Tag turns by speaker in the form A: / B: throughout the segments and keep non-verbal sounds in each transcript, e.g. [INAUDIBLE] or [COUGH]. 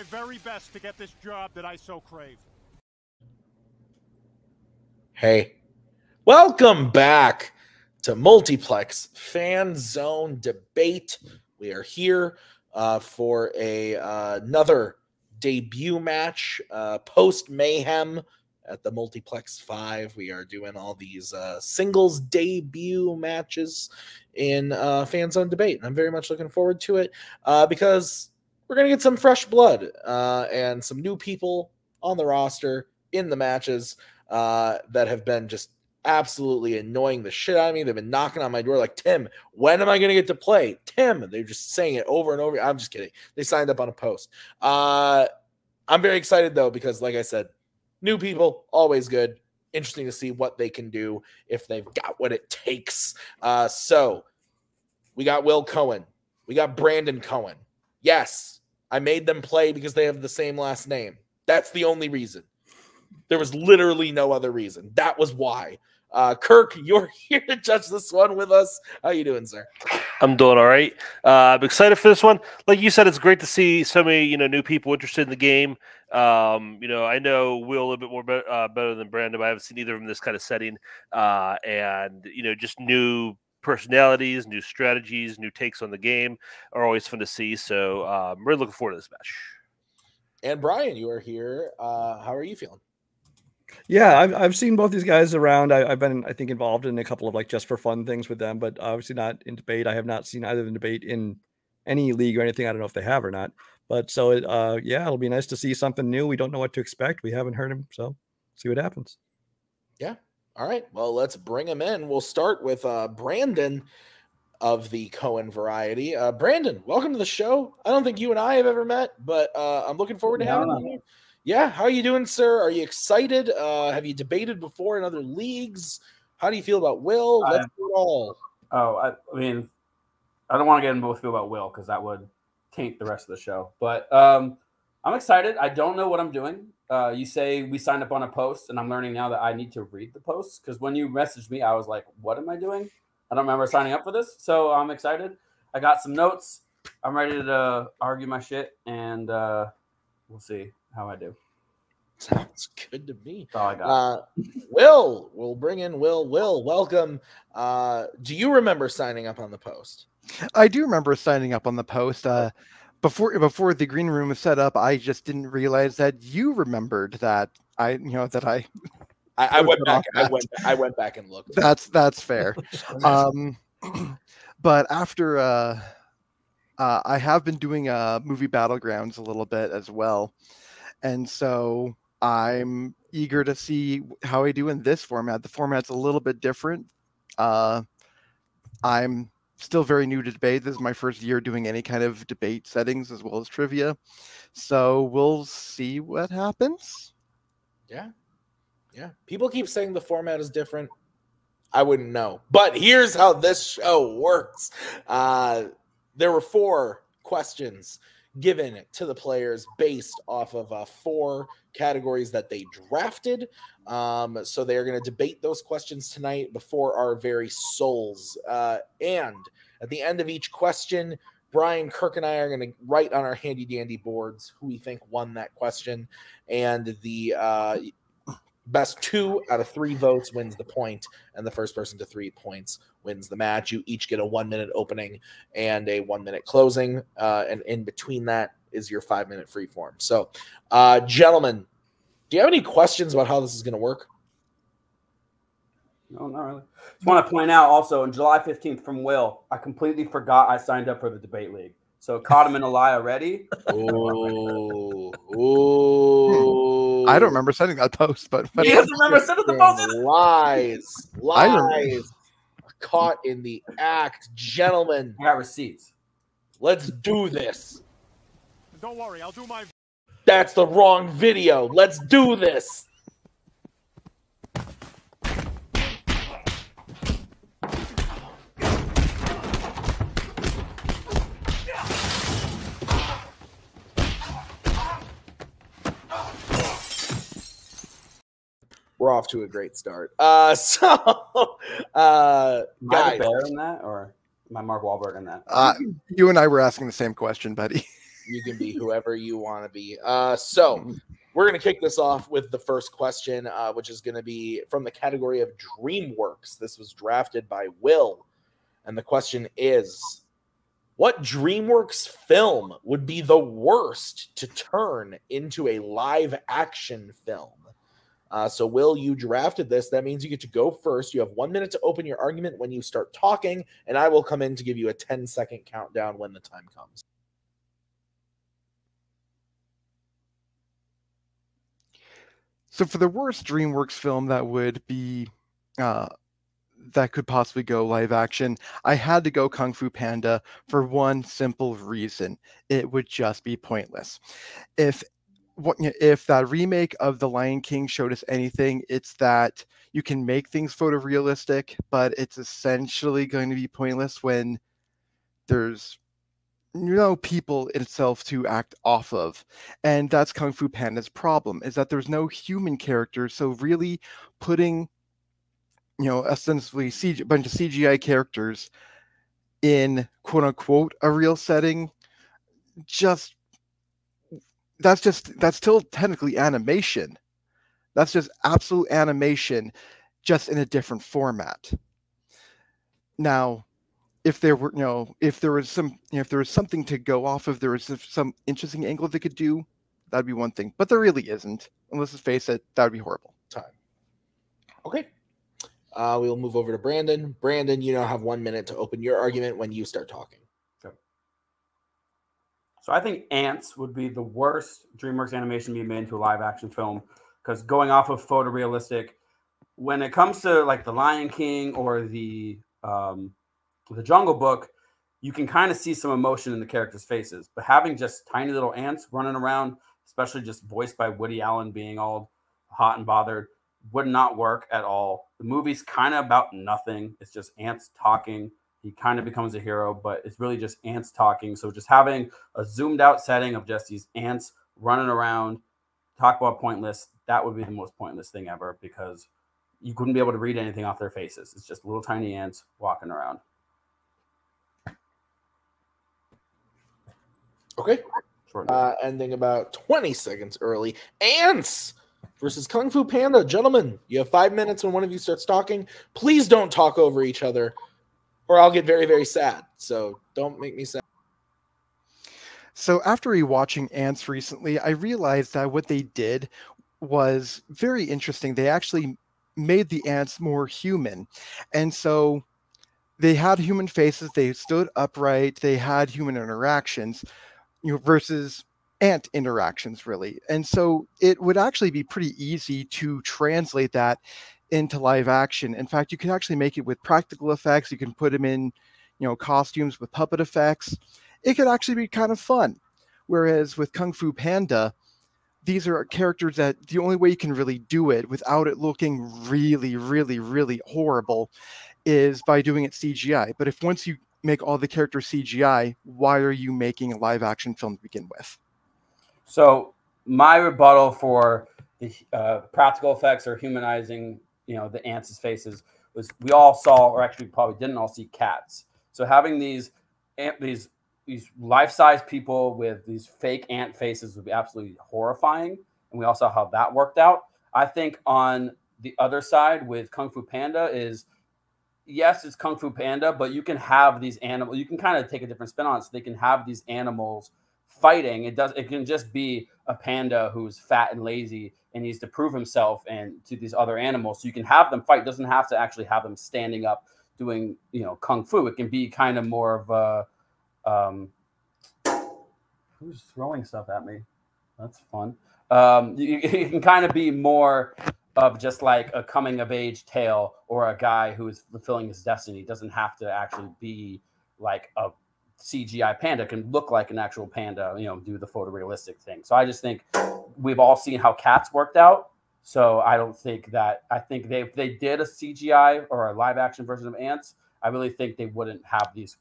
A: my very best to get this job that I so crave.
B: Hey, welcome back to Multiplex Fan Zone Debate. We are here uh, for a uh, another debut match uh, post Mayhem at the Multiplex Five. We are doing all these uh, singles debut matches in uh, Fan Zone Debate, and I'm very much looking forward to it uh, because we're gonna get some fresh blood uh, and some new people on the roster in the matches uh, that have been just absolutely annoying the shit out of me. They've been knocking on my door like, Tim, when am I going to get to play? Tim, they're just saying it over and over. I'm just kidding. They signed up on a post. Uh, I'm very excited though, because like I said, new people, always good. Interesting to see what they can do if they've got what it takes. Uh, so we got Will Cohen. We got Brandon Cohen. Yes, I made them play because they have the same last name. That's the only reason. There was literally no other reason. That was why. Uh, Kirk, [LAUGHS] you're here to judge this one with us. How you doing, sir?
C: I'm doing all right. Uh, I'm excited for this one. Like you said, it's great to see so many you know new people interested in the game. Um, you know, I know Will a little bit more be- uh, better than Brandon. But I haven't seen either of them in this kind of setting, uh, and you know, just new personalities, new strategies, new takes on the game are always fun to see. So uh, I'm really looking forward to this match.
B: And Brian, you are here. Uh, how are you feeling?
D: Yeah, I've I've seen both these guys around. I, have been, I think, involved in a couple of like just for fun things with them, but obviously not in debate. I have not seen either of them debate in any league or anything. I don't know if they have or not. But so, uh, yeah, it'll be nice to see something new. We don't know what to expect. We haven't heard him, so see what happens.
B: Yeah. All right. Well, let's bring him in. We'll start with uh, Brandon of the Cohen variety. Uh, Brandon, welcome to the show. I don't think you and I have ever met, but uh, I'm looking forward to having you yeah, how are you doing, sir? Are you excited? Uh, have you debated before in other leagues? How do you feel about Will? Let's do it all.
E: Oh, I, I, mean, I don't want to get into both feel about Will because that would taint the rest of the show. But um, I'm excited. I don't know what I'm doing. Uh, you say we signed up on a post, and I'm learning now that I need to read the posts because when you messaged me, I was like, "What am I doing?" I don't remember signing up for this, so I'm excited. I got some notes. I'm ready to argue my shit, and uh, we'll see how I do.
B: Sounds good to me.
E: That's all I got.
B: Uh, Will, we'll bring in Will. Will, welcome. Uh, do you remember signing up on the post?
F: I do remember signing up on the post. Before before the green room was set up, I just didn't realize that you remembered that I you know that I.
B: I, I [LAUGHS] went back. I went. I went back and looked.
F: That's that's fair. [LAUGHS] um, [CLEARS THROAT] but after uh, uh, I have been doing uh, movie battlegrounds a little bit as well and so I'm eager to see how I do in this format. The format's a little bit different. Uh, I'm still very new to debate. This is my first year doing any kind of debate settings as well as trivia. So we'll see what happens.
B: Yeah. Yeah. People keep saying the format is different. I wouldn't know. But here's how this show works. Uh, there were four questions given to the players based off of uh, four categories that they drafted. Um, so they are going to debate those questions tonight before our very souls. Uh, and at the end of each question, Brian Kirk and I are going to write on our handy dandy boards who we think won that question, and the uh, best two out of three votes wins the point, and the first person to three points wins the match. You each get a one minute opening and a one minute closing, uh, and in between that is your five minute free form. So, uh, gentlemen, do you have any questions about how this is going to work?
E: No, not really. Just want to point out also on July 15th from Will, I completely forgot I signed up for the debate league. So caught him in a lie already.
B: Ooh, ooh. [LAUGHS]
F: I don't remember sending that post, but, but
E: he doesn't remember sending the post. Either.
B: Lies, lies. Caught in the act, gentlemen.
E: I got receipts.
B: Let's do this.
A: Don't worry, I'll do my.
B: That's the wrong video. Let's do this. We're off to a great start. [LAUGHS] Uh, so, uh,
E: am guys, I bear in that, or am I Mark Wahlberg in that?
F: Uh, you and I were asking the same question, buddy. [LAUGHS]
B: You can be whoever you want to be. Uh, so we're going to kick this off with the first question, uh, which is going to be from the category of DreamWorks. This was drafted by Will. And the question is What DreamWorks film would be the worst to turn into a live action film? Uh, so, Will, you drafted this. That means you get to go first. You have one minute to open your argument when you start talking, and I will come in to give you a 10 second countdown when the time comes.
F: So for the worst DreamWorks film that would be uh, that could possibly go live action, I had to go Kung Fu Panda for one simple reason: it would just be pointless. If if that remake of The Lion King showed us anything, it's that you can make things photorealistic, but it's essentially going to be pointless when there's no people itself to act off of and that's kung fu panda's problem is that there's no human characters so really putting you know essentially CG, a bunch of cgi characters in quote unquote a real setting just that's just that's still technically animation. That's just absolute animation just in a different format. Now if there were you know if there was some you know, if there was something to go off of there was some interesting angle they could do that'd be one thing. But there really isn't. And let's face it that would be horrible.
B: Time. Okay. Uh, we'll move over to brandon. Brandon you now have one minute to open your argument when you start talking
E: So I think Antz would be the worst DreamWorks animation being made into a live action film because going off of photorealistic, when it comes to like the Lion King or the um, the Jungle Book, you can kind of see some emotion in the characters' faces. But having just tiny little ants running around, especially just voiced by Woody Allen being all hot and bothered, would not work at all. The movie's kind of about nothing. It's just ants talking. He kind of becomes a hero, but it's really just ants talking. So just having a zoomed out setting of just these ants running around, talk about pointless, that would be the most pointless thing ever because you couldn't be able to read anything off their faces. It's just little tiny ants walking around.
B: okay uh, ending about 20 seconds early Antz versus kung fu panda gentlemen you have five minutes when one of you starts talking please don't talk over each other or i'll get very very sad. So don't make me sad.
F: So after rewatching Antz recently i realized that what they did was very interesting. They actually made the ants more human. And so they had human faces they stood upright they had human interactions you know versus ant interactions really. And so it would actually be pretty easy to translate that into live action. In fact you can actually make it with practical effects. You can put them in you know costumes with puppet effects. It could actually be kind of fun. Whereas with kung fu panda these are characters that the only way you can really do it without it looking really really really horrible is by doing it cgi but if once you make all the characters CGI, why are you making a live action film to begin with?
E: So my rebuttal for the uh, practical effects or humanizing, you know, the ants' faces was we all saw, or actually probably didn't all see cats. So having these ant, these these life-size people with these fake ant faces would be absolutely horrifying, and we all saw how that worked out. I think on the other side with Kung Fu Panda is yes, it's Kung Fu Panda, but you can have these animals. You can kind of take a different spin on it. So they can have these animals fighting. It does. It can just be a panda who's fat and lazy and needs to prove himself and to these other animals. So you can have them fight. It doesn't have to actually have them standing up doing you know kung fu. It can be kind of more of a. Um, who's throwing stuff at me? That's fun. Um, you, can kind of be more of just like a coming of age tale or a guy who is fulfilling his destiny. It doesn't have to actually be like a CGI panda. Can look like an actual panda, you know, do the photorealistic thing. So I just think we've all seen how cats worked out. So I don't think that I think they if they did a CGI or a live action version of Antz, I really think they wouldn't have these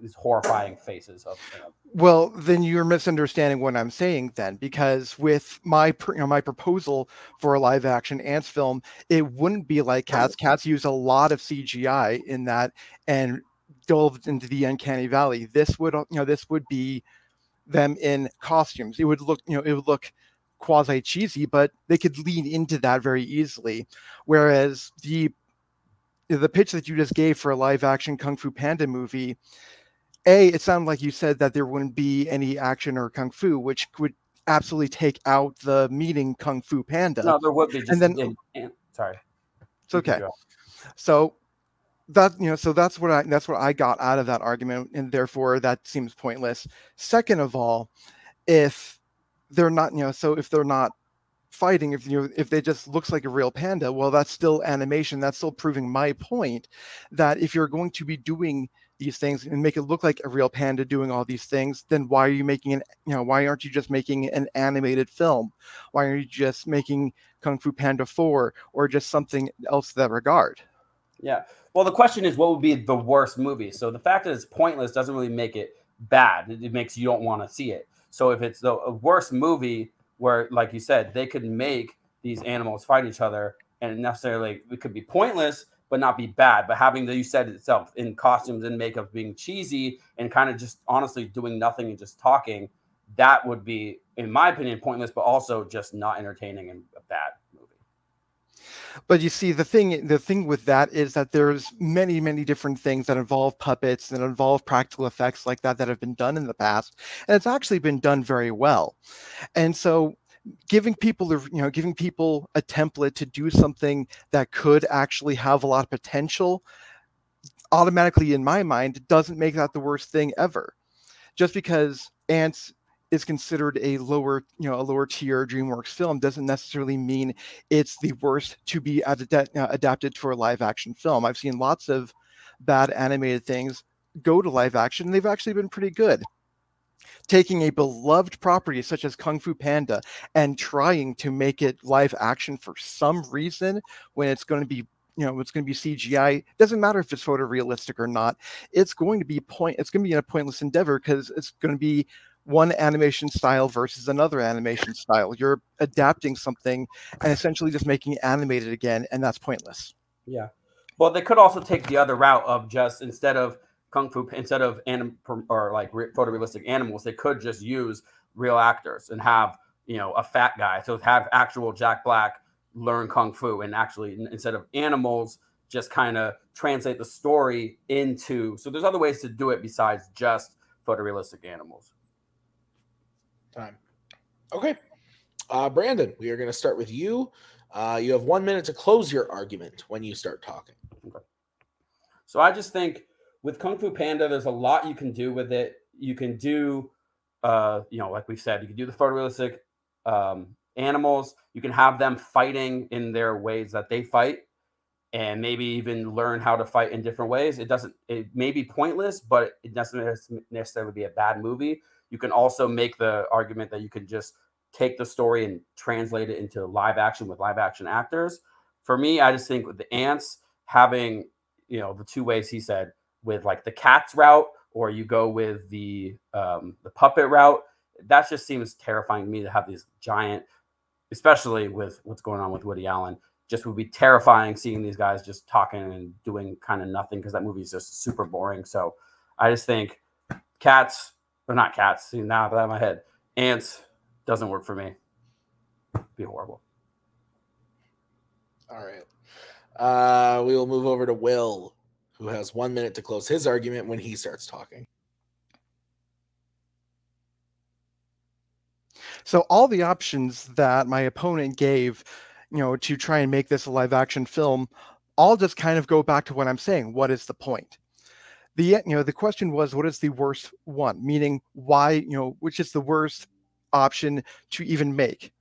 E: these horrifying faces of you know,
F: Well, then you're misunderstanding what I'm saying then, because with my you know, my proposal for a live action Antz film, it wouldn't be like Cats. Cats use a lot of CGI in that and delved into the uncanny valley. This would you know this would be them in costumes. It would look, you know, it would look quasi cheesy, but they could lean into that very easily. Whereas the the pitch that you just gave for a live action Kung Fu Panda movie, a it sounded like you said that there wouldn't be any action or kung fu, which would absolutely take out the meaning Kung Fu Panda.
E: No, there would be. Just,
F: then-
E: sorry.
F: It's okay. So that you know, so that's what I that's what I got out of that argument, and therefore that seems pointless. Second of all, if they're not, you know, so if they're not fighting, if you know, if they just looks like a real panda, well, that's still animation. That's still proving my point that if you're going to be doing these things and make it look like a real panda doing all these things, then why are you making an, you know, why aren't you just making an animated film? Why are you just making Kung Fu Panda 4 or just something else that regard?
E: Yeah. Well, the question is, what would be the worst movie? So the fact that it's pointless doesn't really make it bad. It, makes you don't want to see it. So if it's the worst movie where, like you said, they could make these animals fight each other, and necessarily it could be pointless, but not be bad. But having the you said it itself in costumes and makeup being cheesy and kind of just honestly doing nothing and just talking, that would be, in my opinion, pointless, but also just not entertaining and bad.
F: But you see the thing the thing with that is that there's many many different things that involve puppets that involve practical effects like that that have been done in the past and it's actually been done very well. And so giving people the you know giving people a template to do something that could actually have a lot of potential automatically in my mind doesn't make that the worst thing ever. Just because Antz is considered a lower you know a lower tier dreamworks film doesn't necessarily mean it's the worst to be ad- uh, adapted for a live action film. I've seen lots of bad animated things go to live action and they've actually been pretty good. Taking a beloved property such as kung fu panda and trying to make it live action for some reason when it's going to be you know it's going to be cgi doesn't matter if it's photorealistic or not it's going to be point it's going to be a pointless endeavor because it's going to be one animation style versus another animation style you're adapting something and essentially just making it animated again and that's pointless
E: Yeah. Well, they could also take the other route of just instead of kung fu, instead of anim or like re- photorealistic animals, they could just use real actors and have you know a fat guy. So have actual Jack Black learn kung fu and actually instead of animals, just kind of translate the story into. So there's other ways to do it besides just photorealistic animals.
B: Time. Okay. Uh, Brandon, we are going to start with you. Uh, you have one minute to close your argument when you start talking.
E: So I just think with Kung Fu Panda, there's a lot you can do with it. You can do, uh, you know, like we said, you can do the photorealistic um, animals. You can have them fighting in their ways that they fight, and maybe even learn how to fight in different ways. It doesn't. It may be pointless, but it doesn't necessarily be a bad movie. You can also make the argument that you can just take the story and translate it into live action with live action actors. For me, I just think with the ants having you know the two ways he said with like the cats route or you go with the um, the puppet route that just seems terrifying to me to have these giant especially with what's going on with woody allen just would be terrifying seeing these guys just talking and doing kind of nothing because that movie is just super boring so i just think cats or not cats see now that in my head Antz doesn't work for me be horrible
B: All right. Uh, we will move over to Will, who has one minute to close his argument when he starts talking.
F: So all the options that my opponent gave, you know, to try and make this a live action film, all just kind of go back to what I'm saying. What is the point? The you know the question was what is the worst one? Meaning why you know which is the worst option to even make?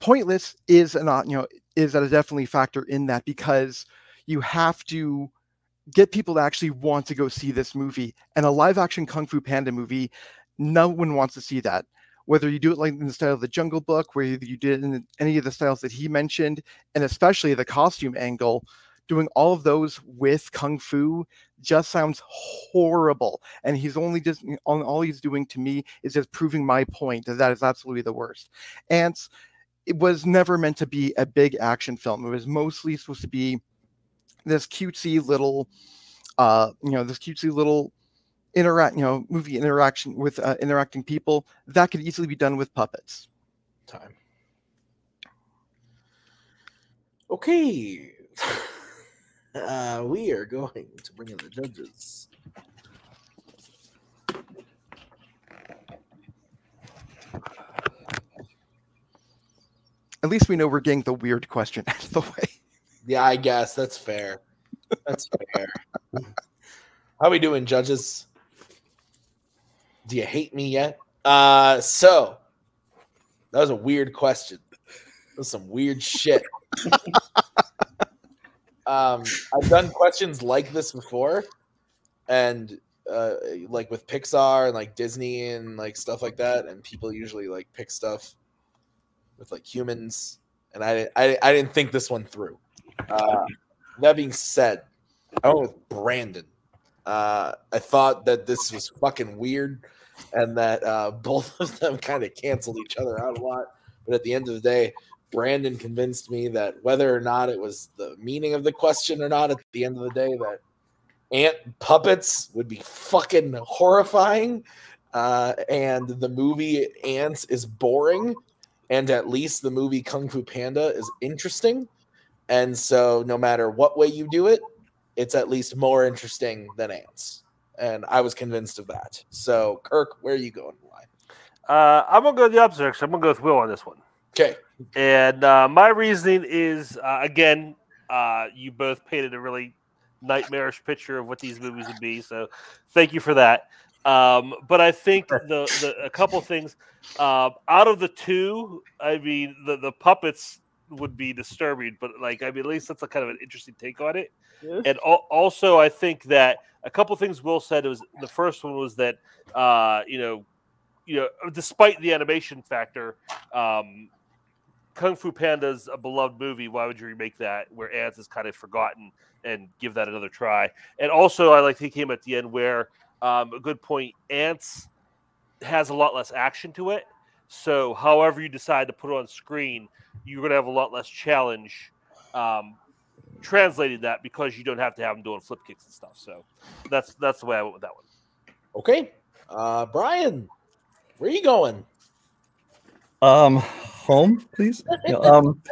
F: Pointless is not you know is a definitely factor in that because you have to get people to actually want to go see this movie and a live action kung fu panda movie no one wants to see that whether you do it like in the style of the Jungle Book, where you did it in any of the styles that he mentioned, and especially the costume angle, doing all of those with kung fu just sounds horrible. And he's only just all, all he's doing to me is just proving my point that that is absolutely the worst. Antz, it was never meant to be a big action film. It was mostly supposed to be this cutesy little, uh, you know, this cutesy little interact, you know, movie interaction with uh, interacting people, that could easily be done with puppets.
B: Time. Okay. [LAUGHS] Uh, we are going to bring in the judges.
F: At least we know we're getting the weird question [LAUGHS] out of the way.
B: Yeah, I guess that's fair. That's fair. How are we doing, judges? Do you hate me yet? Uh, so that was a weird question. That was some weird shit. [LAUGHS] um, I've done questions like this before, and uh, like with Pixar and like Disney and like stuff like that, and people usually like pick stuff with like humans, and I I, I didn't think this one through. Uh, that being said, I went with Brandon. Uh, I thought that this was fucking weird, and that uh, [LAUGHS] both of them kind of canceled each other out a lot. But at the end of the day, Brandon convinced me that whether or not it was the meaning of the question or not, at the end of the day, that ant puppets would be fucking horrifying, uh, and the movie Antz is boring, and at least the movie Kung Fu Panda is interesting. And so, no matter what way you do it, it's at least more interesting than Antz. And I was convinced of that. So, Kirk, where are you going? Why?
C: Uh, I'm gonna go the opposite. Actually, I'm gonna go with Will on this one.
B: Okay.
C: And uh, my reasoning is uh, again, uh, you both painted a really nightmarish picture of what these movies would be. So thank you for that. Um, but I think the, the a couple things uh, out of the two, I mean, the the puppets would be disturbing, but like I mean, at least that's a kind of an interesting take on it. And al- also, I think that a couple things Will said was the first one was that uh, you know, you know, despite the animation factor, um, Kung Fu Panda's a beloved movie. Why would you remake that where Antz is kind of forgotten and give that another try? And also, I like he came at the end where um, a good point. Antz has a lot less action to it. So, however you decide to put it on screen, you're going to have a lot less challenge um, translating that because you don't have to have them doing flip kicks and stuff. So, that's that's the way I went with that one.
B: Okay. Uh, Brian, where are you going?
D: Um, home, please. No, um,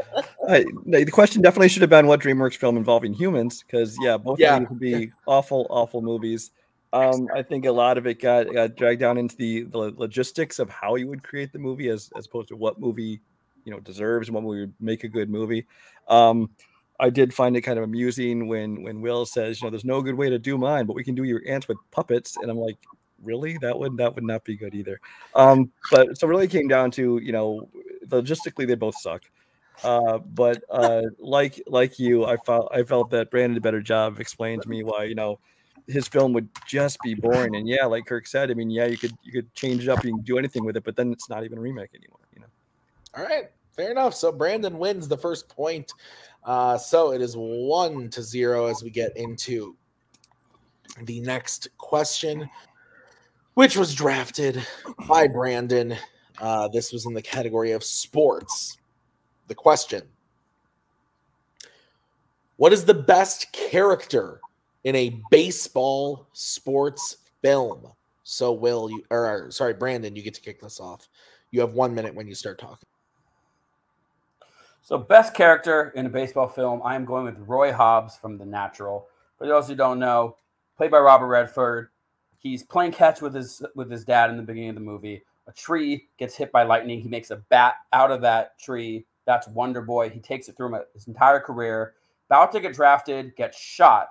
D: I, the question definitely should have been what DreamWorks film involving humans, because yeah, both
B: Yeah.
D: of these would be awful, awful movies. Um, I think a lot of it got, got dragged down into the, the logistics of how you would create the movie, as as opposed to what movie you know deserves and what movie would make a good movie. Um, I did find it kind of amusing when when Will says, you know, there's no good way to do mine, but we can do your ants with puppets, and I'm like, really? That would that would not be good either. Um, but so really came down to you know, logistically they both suck. Uh, but uh, like like you, I felt I felt that Brandon did a better job explaining to me why you know his film would just be boring. And yeah, like Kirk said, I mean, yeah, you could you could change it up, you can do anything with it, but then it's not even a remake anymore. You know.
B: All right, fair enough. So Brandon wins the first point. Uh, so it is one to zero as we get into the next question, which was drafted by Brandon. Uh, this was in the category of sports. The question What is the best character in a baseball sports film? So, Will, you, or sorry, Brandon, you get to kick this off. You have one minute when you start talking.
E: So, best character in a baseball film, I am going with Roy Hobbs from The Natural. For those who don't know, played by Robert Redford. He's playing catch with his with his dad in the beginning of the movie. A tree gets hit by lightning. He makes a bat out of that tree. That's Wonder Boy. He takes it through uh, his entire career. About to get drafted, gets shot,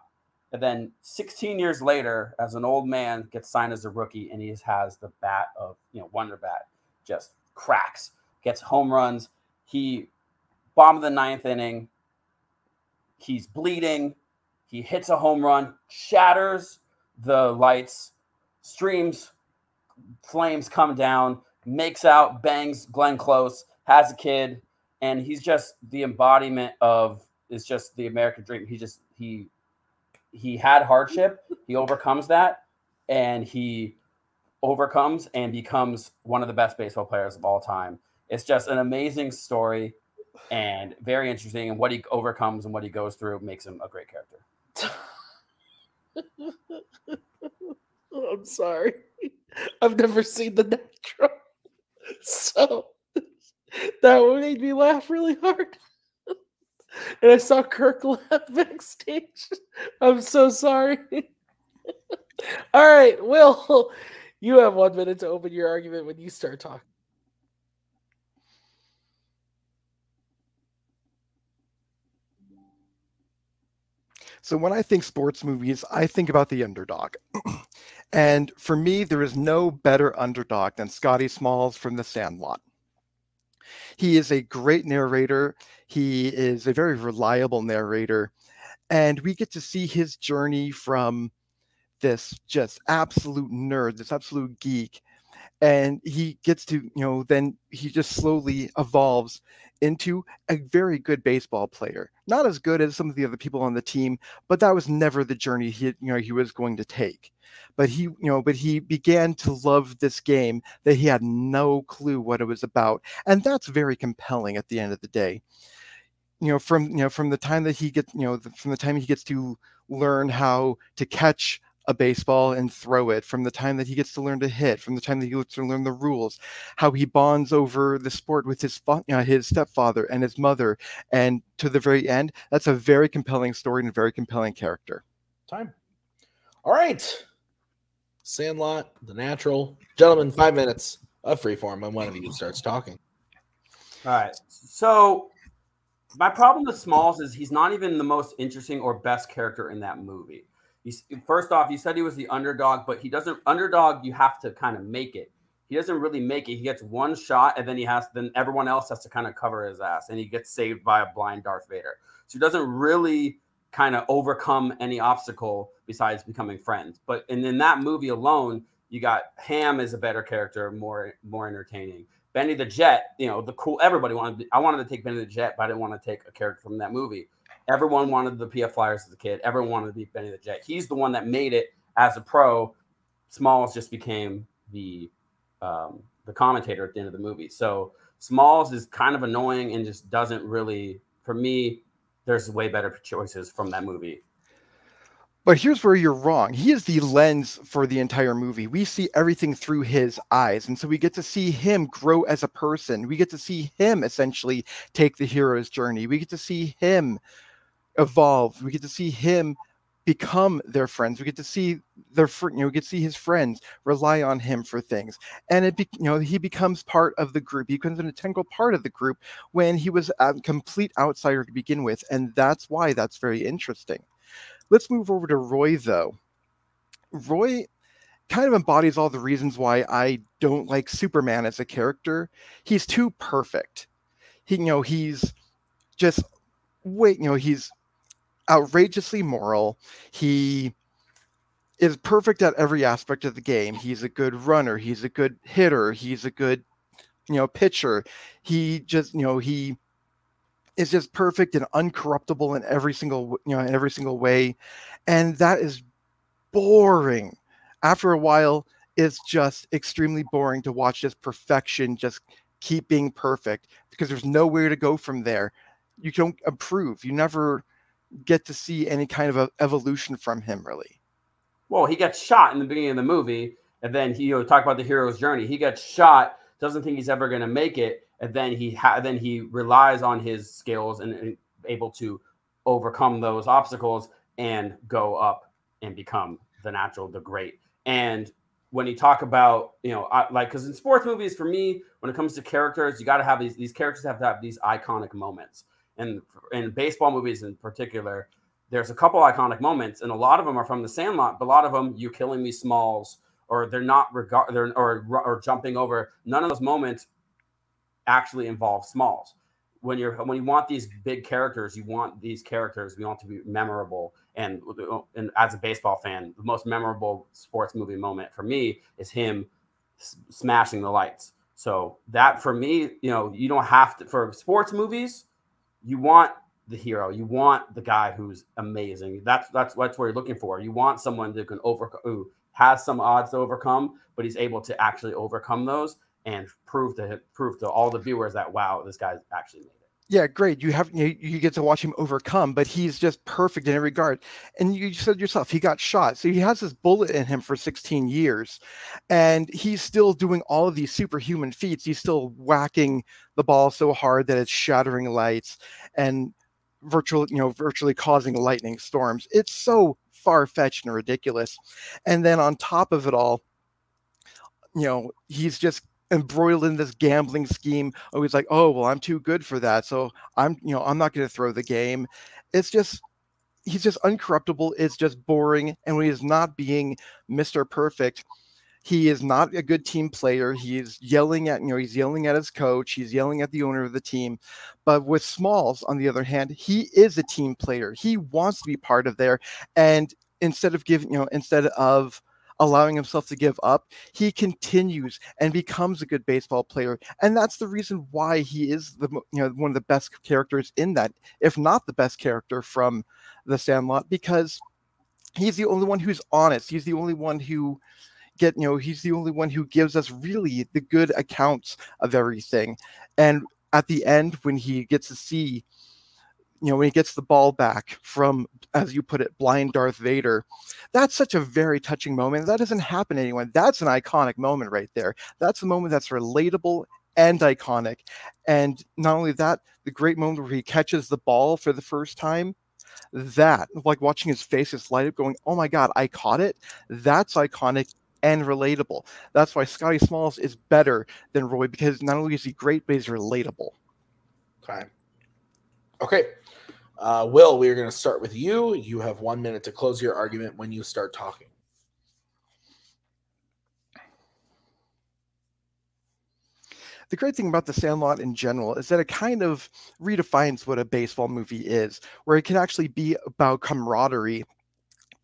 E: and then 16 years later, as an old man, gets signed as a rookie, and he has the bat of you know Wonder Bat, just cracks, gets home runs. He bottom of the ninth inning. He's bleeding. He hits a home run, shatters the lights, streams, flames come down, makes out, bangs Glenn Close, has a kid, and he's just the embodiment of is just the American dream. He just he he had hardship, he overcomes that, and he overcomes and becomes one of the best baseball players of all time. It's just an amazing story and very interesting. And what he overcomes and what he goes through makes him a great character. [LAUGHS]
B: I'm sorry. [LAUGHS] I've never seen the natural. So that made me laugh really hard. And I saw Kirk laugh [LAUGHS] backstage. I'm so sorry. [LAUGHS] All right, Will, you have one minute to open your argument when you start talking.
F: So when I think sports movies, I think about the underdog. [CLEARS THROAT] and for me, there is no better underdog than Scotty Smalls from The Sandlot. He is a great narrator. He is a very reliable narrator. And we get to see his journey from this just absolute nerd, this absolute geek. And he gets to, you know, then he just slowly evolves into a very good baseball player. Not as good as some of the other people on the team, but that was never the journey he you know he was going to take. But he you know but he began to love this game that he had no clue what it was about, and that's very compelling at the end of the day. You know from you know from the time that he gets you know from the time he gets to learn how to catch a baseball and throw it from the time that he gets to learn to hit from the time that he gets to learn the rules how he bonds over the sport with his you uh, know, his stepfather and his mother and to the very end that's a very compelling story and a very compelling character
B: Time. All right. Sandlot, the natural. Gentlemen, five minutes of freeform when one of you starts talking.
E: All right. So my problem with Smalls is he's not even the most interesting or best character in that movie. First off, you said he was the underdog, but he doesn't. Underdog, you have to kind of make it. He doesn't really make it. He gets one shot, and then he has. Then everyone else has to kind of cover his ass, and he gets saved by a blind Darth Vader. So he doesn't really kind of overcome any obstacle besides becoming friends. But and in that movie alone, you got Ham is a better character, more more entertaining. Benny the Jet, you know, the cool. Everybody wanted. I wanted to take Benny the Jet, but I didn't want to take a character from that movie. Everyone wanted the PF Flyers as a kid. Everyone wanted to be Benny the Jet. He's the one that made it as a pro. Smalls just became the um, the commentator at the end of the movie. So Smalls is kind of annoying and just doesn't really. For me, there's way better choices from that movie.
F: But here's where you're wrong. He is the lens for the entire movie. We see everything through his eyes. And so we get to see him grow as a person. We get to see him essentially take the hero's journey. We get to see him evolve. We get to see him become their friends. We get to see their you know we get to see his friends rely on him for things, and it be, you know he becomes part of the group. He becomes an integral part of the group when he was a complete outsider to begin with, and that's why that's very interesting. Let's move over to Roy though. Roy kind of embodies all the reasons why I don't like Superman as a character. He's too perfect. He you know he's just wait you know he's outrageously moral. He is perfect at every aspect of the game. He's a good runner. He's a good hitter. He's a good, you know, pitcher. He just, you know, he is just perfect and uncorruptible in every single, you know, in every single way. And that is boring. After a while, it's just extremely boring to watch this perfection just keep being perfect because there's nowhere to go from there. You don't improve. You never get to see any kind of evolution from him really.
E: Well he gets shot in the beginning of the movie and then he you know talk about the hero's journey. He gets shot doesn't think he's ever going to make it and then he ha- then he relies on his skills and, and able to overcome those obstacles and go up and become the natural the great. And when you talk about you know I, like because in sports movies for me when it comes to characters you got to have these these characters have to have these iconic moments and in baseball movies in particular, there's a couple iconic moments, and a lot of them are from The Sandlot. But a lot of them, you killing me, Smalls, or they're not regard, they're or or jumping over. None of those moments actually involve Smalls. When you're when you want these big characters, you want these characters. We want to be memorable. And and as a baseball fan, the most memorable sports movie moment for me is him s- smashing the lights. So that for me, you know, you don't have to for sports movies you want the hero. You want the guy who's amazing. That's that's that's what you're looking for. You want someone who can overcome, who has some odds to overcome, but he's able to actually overcome those and prove to prove to all the viewers that wow, this guy's actually it.
F: Yeah, great. You have you, you get to watch him overcome, but he's just perfect in every regard. And you said yourself, he got shot, so he has this bullet in him for 16 years, and he's still doing all of these superhuman feats. He's still whacking the ball so hard that it's shattering lights and virtually, you know, virtually causing lightning storms. It's so far fetched and ridiculous. And then on top of it all, you know, he's just embroiled in this gambling scheme. Oh, he's like, oh well, I'm too good for that, so I'm you know I'm not going to throw the game. It's just he's just uncorruptible. It's just boring, and when he's not being Mister Perfect, he is not a good team player. He's yelling at you know he's yelling at his coach. He's yelling at the owner of the team. But with Smalls, on the other hand, he is a team player. He wants to be part of there, and instead of giving you know instead of allowing himself to give up, he continues and becomes a good baseball player. And that's the reason why he is the you know one of the best characters in that, if not the best character from the Sandlot, because he's the only one who's honest. He's the only one who get you know he's the only one who gives us really the good accounts of everything. And at the end, when he gets to see you know, when he gets the ball back from, as you put it, blind Darth Vader, that's such a very touching moment. That doesn't happen to anyone. That's an iconic moment right there. That's a moment that's relatable and iconic. And not only that, the great moment where he catches the ball for the first time, that, like watching his face just light up, going, oh my God, I caught it. That's iconic and relatable. That's why Scotty Smalls is better than Roy because not only is he great, but he's relatable.
B: Okay. Okay. Uh, Will, we are going to start with you. You have one minute to close your argument when you start talking.
F: the great thing about the Sandlot in general is that it kind of redefines what a baseball movie is, where it can actually be about camaraderie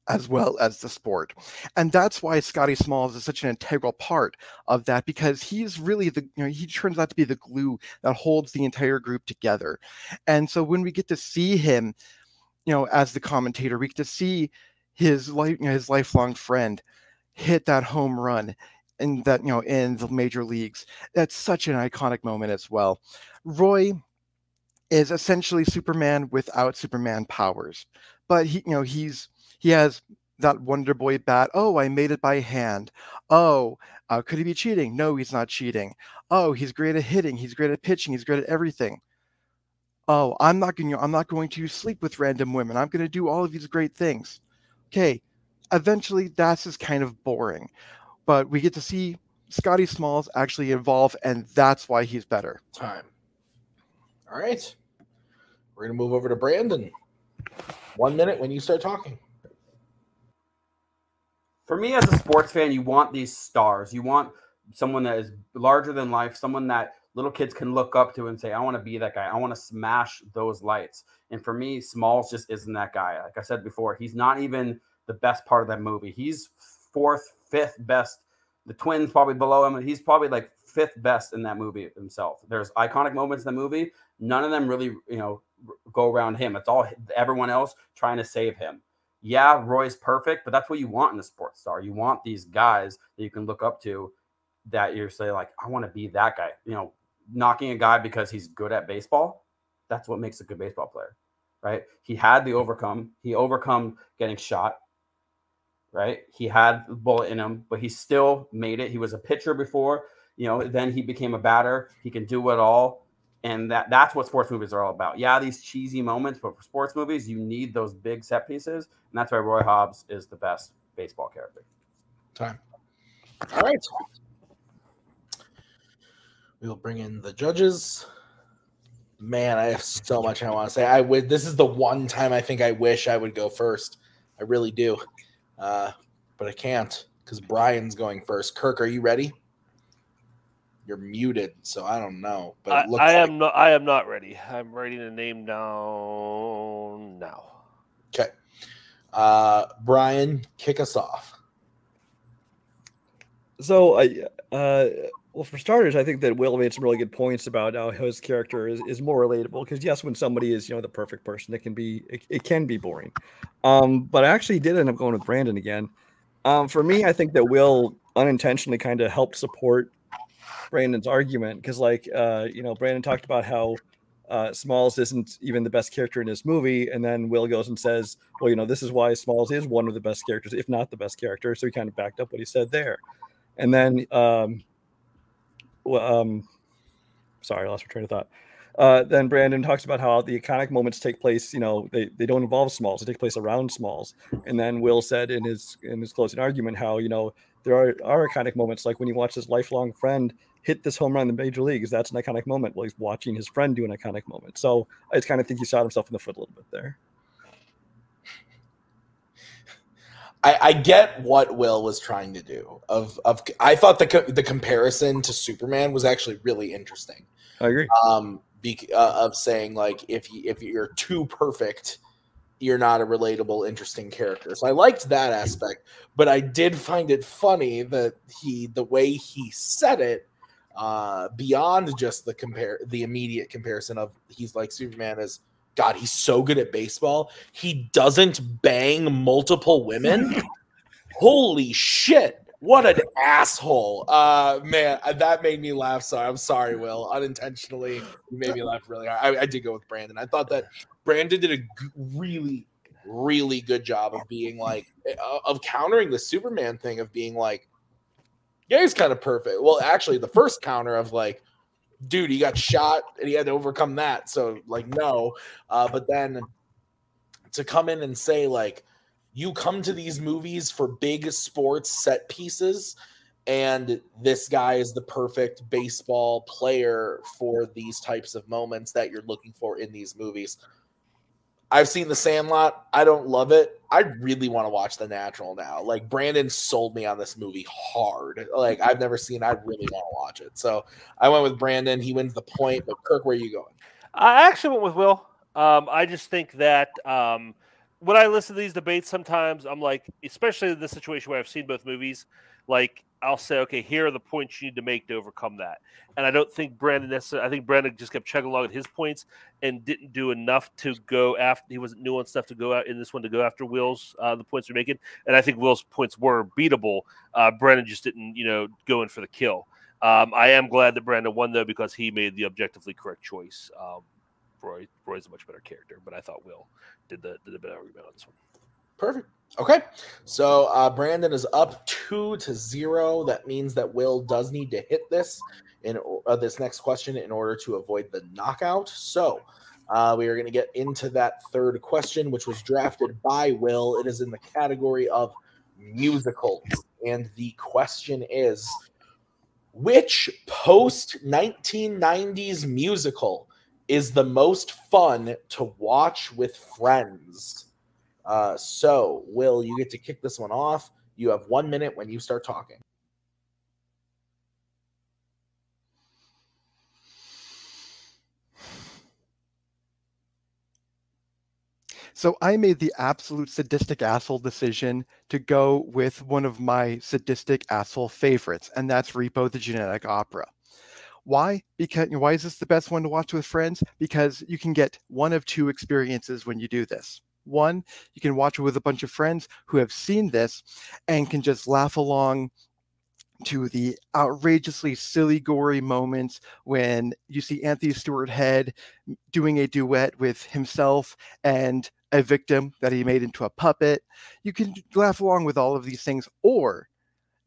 F: as well as the sport. And that's why Scotty Smalls is such an integral part of that because he's really the, you know, he turns out to be the glue that holds the entire group together. And so when we get to see him, you know, as the commentator, we get to see his life, you know, his lifelong friend hit that home run in that, you know, in the major leagues. That's such an iconic moment as well. Roy is essentially Superman without Superman powers. But he, you know, he's he has that Wonder Boy bat. Oh, I made it by hand. Oh, uh, could he be cheating? No, he's not cheating. Oh, he's great at hitting. He's great at pitching. He's great at everything. Oh, I'm not going. I'm not going to sleep with random women. I'm going to do all of these great things. Okay, eventually that's just kind of boring, but we get to see Scotty Smalls actually evolve, and that's why he's better.
B: Time. All right. We're going to move over to Brandon. One minute when you start talking
E: for me as a sports fan, you want these stars. You want someone that is larger than life, someone that little kids can look up to and say, I want to be that guy. I want to smash those lights. And for me, Smalls just isn't that guy. Like I said before, he's not even the best part of that movie. He's fourth, fifth best. The twins probably below him. He's probably like fifth best in that movie himself. There's iconic moments in the movie. None of them really, you know, go around him. It's all everyone else trying to save him yeah, Roy's perfect, but that's what you want in a sports star. You want these guys that you can look up to that you're saying, like, I want to be that guy. You know, knocking a guy because he's good at baseball, that's what makes a good baseball player, right? He had the overcome. He overcome getting shot, right? He had the bullet in him, but he still made it. He was a pitcher before, you know. Then he became a batter. He can do it all and that that's what sports movies are all about. Yeah, these cheesy moments, but for sports movies, you need those big set pieces, and that's why Roy Hobbs is the best baseball character.
B: Time. All right. We will bring in the judges. Man, I have so much I want to say. I would. This is the one time I think I wish I would go first. I really do, uh, but I can't because Brian's going first. Kirk, are you ready? You're muted, so I don't know. But
C: I, I
B: like...
C: am not. I am not ready. I'm writing the name down now.
B: Okay, uh, Brian, kick us off.
D: So, I, uh, well, for starters, I think that Will made some really good points about how his character is, is more relatable. Because yes, when somebody is you know the perfect person, it can be it, it can be boring. Um, but I actually did end up going with Brandon again. Um, for me, I think that Will unintentionally kind of helped support Brandon's argument because, like, uh, you know, Brandon talked about how uh, Smalls isn't even the best character in this movie, and then Will goes and says, "Well, you know, this is why Smalls is one of the best characters, if not the best character." So he kind of backed up what he said there, and then, um, well, um, sorry, I lost my train of thought. Uh, then Brandon talks about how the iconic moments take place. You know, they, they don't involve Smalls; they take place around Smalls. And then Will said in his in his closing argument how you know there are, are iconic moments like when he watched his lifelong friend hit this home run in the major leagues. That's an iconic moment. Well, he's watching his friend do an iconic moment. So I just kind of think he shot himself in the foot a little bit there.
B: I, I get what Will was trying to do. Of of I thought the co- the comparison to Superman was actually really interesting.
D: I agree.
B: Um, be, uh, of saying like if you, if you're too perfect, you're not a relatable, interesting character. So I liked that aspect, but I did find it funny that he the way he said it, uh, beyond just the compare the immediate comparison of he's like Superman is God, he's so good at baseball. He doesn't bang multiple women. [LAUGHS] Holy shit. What an asshole. Uh man, that made me laugh. Sorry. I'm sorry, Will. Unintentionally, you made me laugh really hard. I, I did go with Brandon. I thought that Brandon did a really, really good job of being like uh, of countering the Superman thing of being like, yeah, he's kind of perfect. Well, actually, the first counter of like, dude, he got shot and he had to overcome that. So like, no. Uh, but then to come in and say like, you come to these movies for big sports set pieces and this guy is the perfect baseball player for these types of moments that you're looking for in these movies. I've seen The Sandlot. I don't love it. I really want to watch The Natural now. Like Brandon sold me on this movie hard. Like I've never seen. I really want to watch it. So I went with Brandon. He wins the point. But Kirk, where are you going?
C: I actually went with Will. Um, I just think that um, when I listen to these debates, sometimes I'm like, especially in this situation where I've seen both movies, like I'll say, okay, here are the points you need to make to overcome that. And I don't think Brandon necessarily. I think Brandon just kept chugging along at his points and didn't do enough to go after. He wasn't nuanced enough to go out in this one to go after Will's uh, the points you're making. And I think Will's points were beatable. Uh, Brandon just didn't, you know, go in for the kill. Um, I am glad that Brandon won though because he made the objectively correct choice. Um, Roy Roy's a much better character, but I thought Will did the did a better argument on this one.
B: Perfect. Okay. So uh, Brandon is up two to zero. That means that Will does need to hit this in uh, this next question in order to avoid the knockout. So uh, we are going to get into that third question, which was drafted by Will. It is in the category of musicals. And the question is which post 1990s musical is the most fun to watch with friends? Uh, so, Will, you get to kick this one off. You have one minute when you start talking.
F: So I made the absolute sadistic asshole decision to go with one of my sadistic asshole favorites, and that's Repo the Genetic Opera. Why? Because why is this the best one to watch with friends? Because you can get one of two experiences when you do this. One, you can watch it with a bunch of friends who have seen this and can just laugh along to the outrageously silly, gory moments when you see Anthony Stewart Head doing a duet with himself and a victim that he made into a puppet. You can laugh along with all of these things, or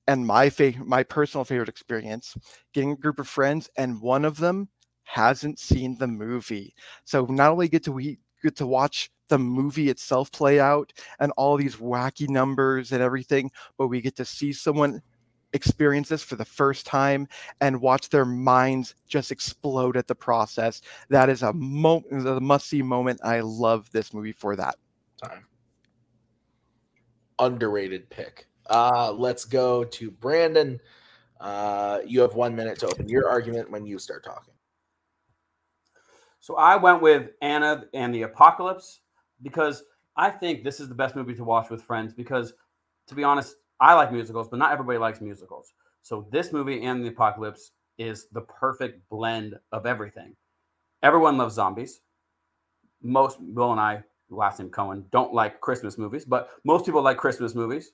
F: and my favorite, my personal favorite experience, getting a group of friends and one of them hasn't seen the movie. So not only get to we get to watch the movie itself play out and all these wacky numbers and everything, but we get to see someone experience this for the first time and watch their minds just explode at the process. That is a moment, a must see moment. I love this movie for that.
B: Time. Underrated pick. Uh, let's go to Brandon. Uh, you have one minute to open your argument when you start talking.
E: So I went with Anna and the Apocalypse because I think this is the best movie to watch with friends because, to be honest, I like musicals, but not everybody likes musicals. So this movie and the Apocalypse is the perfect blend of everything. Everyone loves zombies. Most Will and I, last name Cohen, don't like Christmas movies, but most people like Christmas movies.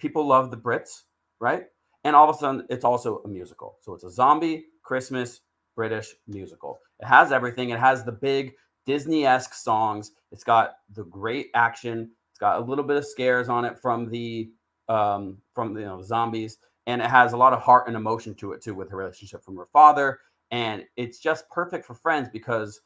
E: People love the Brits, right? And all of a sudden, it's also a musical. So it's a zombie Christmas British musical. It has everything. It has the big Disney esque songs. It's got the great action. It's got a little bit of scares on it from the um, from the you know, zombies, and it has a lot of heart and emotion to it too, with her relationship from her father. And it's just perfect for friends because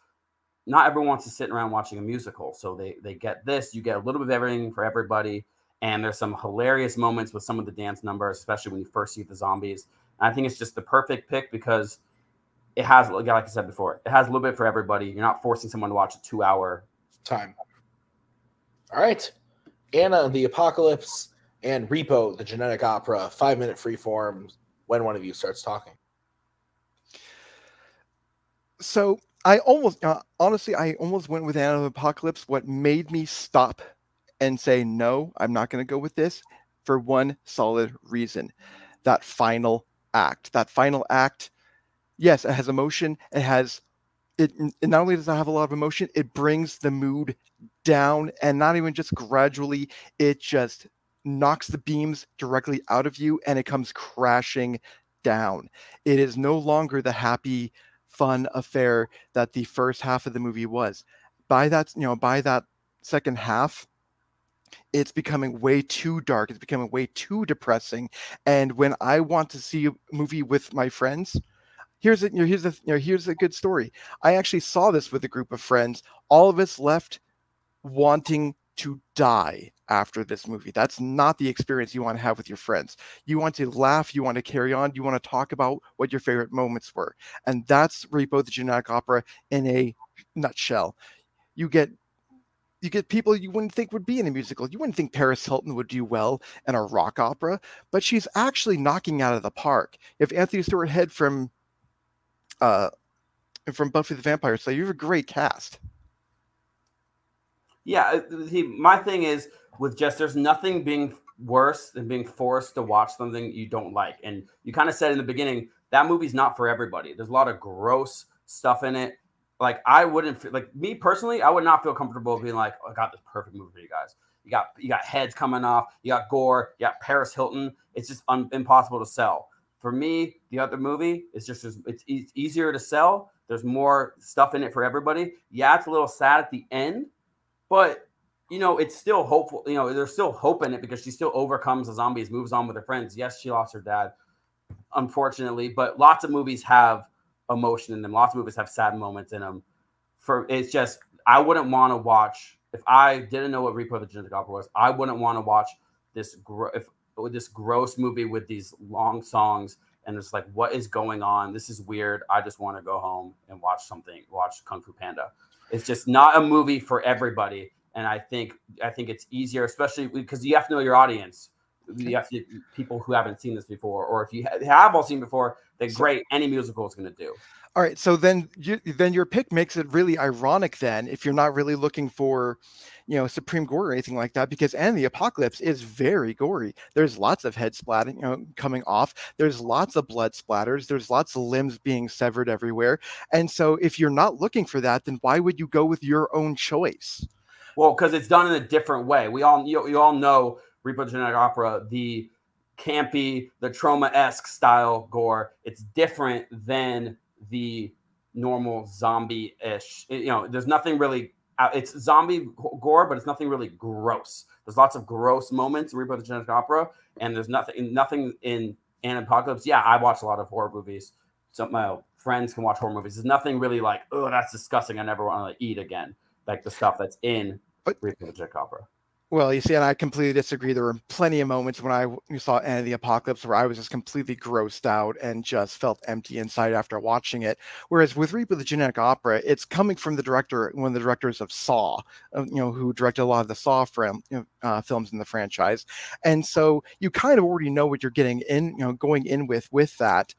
E: not everyone wants to sit around watching a musical. So they they get this. You get a little bit of everything for everybody. And there's some hilarious moments with some of the dance numbers, especially when you first see the zombies. And I think it's just the perfect pick because it has, like I said before, it has a little bit for everybody. You're not forcing someone to watch a two hour
B: time. All right. Anna the Apocalypse and Repo the Genetic Opera, five minute free form when one of you starts talking.
F: So I almost, uh, honestly, I almost went with Anna the Apocalypse. What made me stop and say, no, I'm not going to go with this for one solid reason that final act. That final act, yes, it has emotion. It has, it, it not only does it have a lot of emotion, it brings the mood down and not even just gradually, it just knocks the beams directly out of you and it comes crashing down. It is no longer the happy, fun affair that the first half of the movie was. By that, you know, by that second half, it's becoming way too dark. It's becoming way too depressing. And when I want to see a movie with my friends, here's a here's a you know, here's a good story. I actually saw this with a group of friends. All of us left wanting to die after this movie. That's not the experience you want to have with your friends. You want to laugh, you want to carry on, you want to talk about what your favorite moments were. And that's Repo the Genetic Opera in a nutshell. You get you get people you wouldn't think would be in a musical. You wouldn't think Paris Hilton would do well in a rock opera, but she's actually knocking out of the park. If Anthony Stewart Head from uh from Buffy the Vampire Slayer, you have a great cast.
E: Yeah, he, my thing is with just there's nothing being worse than being forced to watch something you don't like. And you kind of said in the beginning that movie's not for everybody. There's a lot of gross stuff in it like I wouldn't feel like me personally, I would not feel comfortable being like, oh, I got this perfect movie for you guys. You got you got heads coming off, you got gore, you got Paris Hilton. It's just un- impossible to sell. For me, the other movie is just it's, easier to sell. There's more stuff in it for everybody. Yeah, it's a little sad at the end, but you know it's still hopeful. You know, there's still hope in it because she still overcomes the zombies, moves on with her friends. Yes, she lost her dad, unfortunately, but lots of movies have emotion in them. Lots of movies have sad moments in them. For it's just I wouldn't want to watch if I didn't know what Repo the Genetic Opera was. I wouldn't want to watch this if with this gross movie with these long songs and it's like what is going on? This is weird. I just want to go home and watch something. Watch Kung Fu Panda. It's just not a movie for everybody. And I think I think it's easier, especially because you have to know your audience you have to people who haven't seen this before, or if you have all seen before, then great. Any musical is going to do.
F: All right, so then you, then your pick makes it really ironic then if you're not really looking for, you know, supreme gore or anything like that because and the apocalypse is very gory. There's lots of head splatting, you know, coming off. There's lots of blood splatters. There's lots of limbs being severed everywhere. And so if you're not looking for that, then why would you go with your own choice?
E: Well, because it's done in a different way. We all you, you all know Repo Genetic Opera, the campy, the Troma esque style gore. It's different than the normal zombie ish. You know, there's nothing really. Uh, it's zombie gore, but it's nothing really gross. There's lots of gross moments in Repo the Genetic Opera, and there's nothing nothing in Anna Apocalypse. Yeah, I watch a lot of horror movies. So my friends can watch horror movies. There's nothing really like, oh, that's disgusting. I never want to eat again. Like the stuff that's in Repo the Genetic Opera.
F: Well, you see, and I completely disagree. There were plenty of moments when I saw Anna and the Apocalypse where I was just completely grossed out and just felt empty inside after watching it. Whereas with Repo the Genetic Opera, it's coming from the director, one of the directors of Saw, you know, who directed a lot of the Saw film, you know, uh, films in the franchise, and so you kind of already know what you're getting in, you know, going in with with that,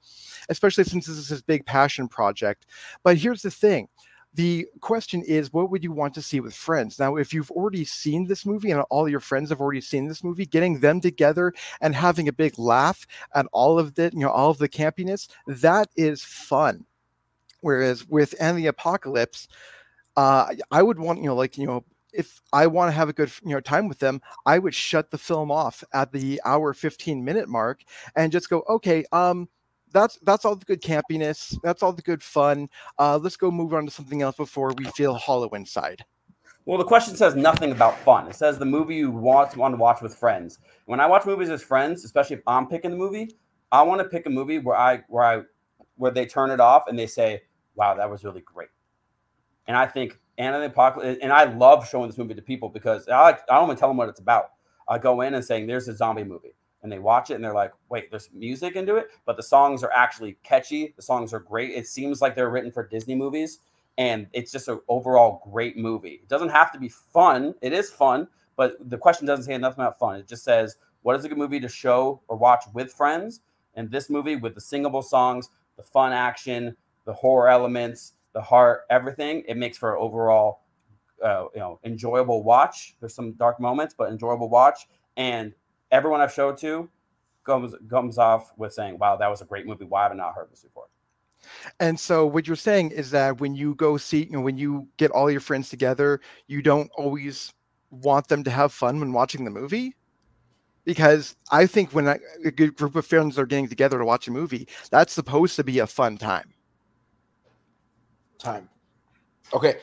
F: especially since this is his big passion project. But here's the thing the question is what would you want to see with friends? Now if you've already seen this movie and all your friends have already seen this movie getting them together and having a big laugh at all of the you know all of the campiness that is fun. Whereas with and the apocalypse uh i would want you know like you know if I want to have a good you know time with them, I would shut the film off at the hour 15 minute mark and just go, okay, um, that's that's all the good campiness. That's all the good fun. Uh, let's go move on to something else before we feel hollow inside.
E: Well, the question says nothing about fun. It says the movie you want want to watch with friends. When I watch movies as friends, especially if I'm picking the movie, I want to pick a movie where I where I where they turn it off and they say, "Wow, that was really great." And I think Anna the Apocalypse, and I love showing this movie to people because I like, I don't even tell them what it's about. I go in and saying, "There's a zombie movie," and they watch it and they're like, "Wait, there's music into it," but the songs are actually catchy. The songs are great. It seems like they're written for Disney movies, and it's just an overall great movie. It doesn't have to be fun. It is fun, but the question doesn't say nothing about fun. It just says, "What is a good movie to show or watch with friends?" And this movie with the singable songs, the fun action, the horror elements, the heart, everything, it makes for an overall, uh, you know, enjoyable watch. There's some dark moments, but enjoyable watch. And everyone I've showed to comes comes off with saying, "Wow, that was a great movie. Why have I not heard this before?"
F: And so what you're saying is that when you go see, you know, when you get all your friends together, you don't always want them to have fun when watching the movie. Because I think when I, a good group of friends are getting together to watch a movie, that's supposed to be a fun time.
B: Time. Okay.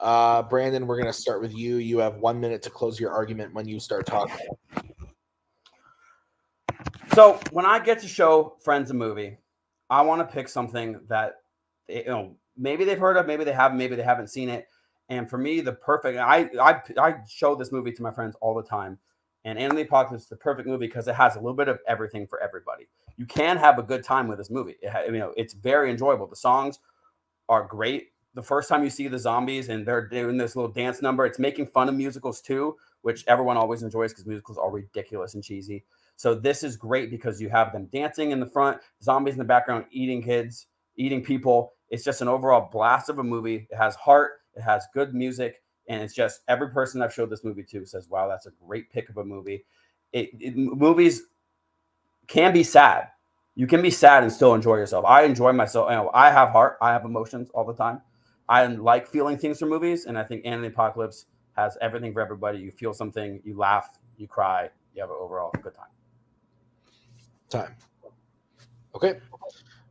B: Uh, Brandon, we're going to start with you. You have one minute to close your argument when you start talking.
E: So when I get to show friends a movie, I want to pick something that they, you know maybe they've heard of, maybe they haven't, maybe they haven't seen it. And for me, the perfect I I I show this movie to my friends all the time. And the Apocalypse is the perfect movie because it has a little bit of everything for everybody. You can have a good time with this movie. It you know, it's very enjoyable. The songs are great. The first time you see the zombies and they're doing this little dance number, it's making fun of musicals too, which everyone always enjoys because musicals are ridiculous and cheesy. So this is great because you have them dancing in the front, zombies in the background, eating kids, eating people. It's just an overall blast of a movie. It has heart, it has good music, and it's just every person I've showed this movie to says, "Wow, that's a great pick of a movie." It, it, movies can be sad. You can be sad and still enjoy yourself. I enjoy myself. You know, I have heart. I have emotions all the time. I like feeling things from movies, and I think Anna Apocalypse has everything for everybody. You feel something, you laugh, you cry, you have an overall good time.
B: Time. Okay.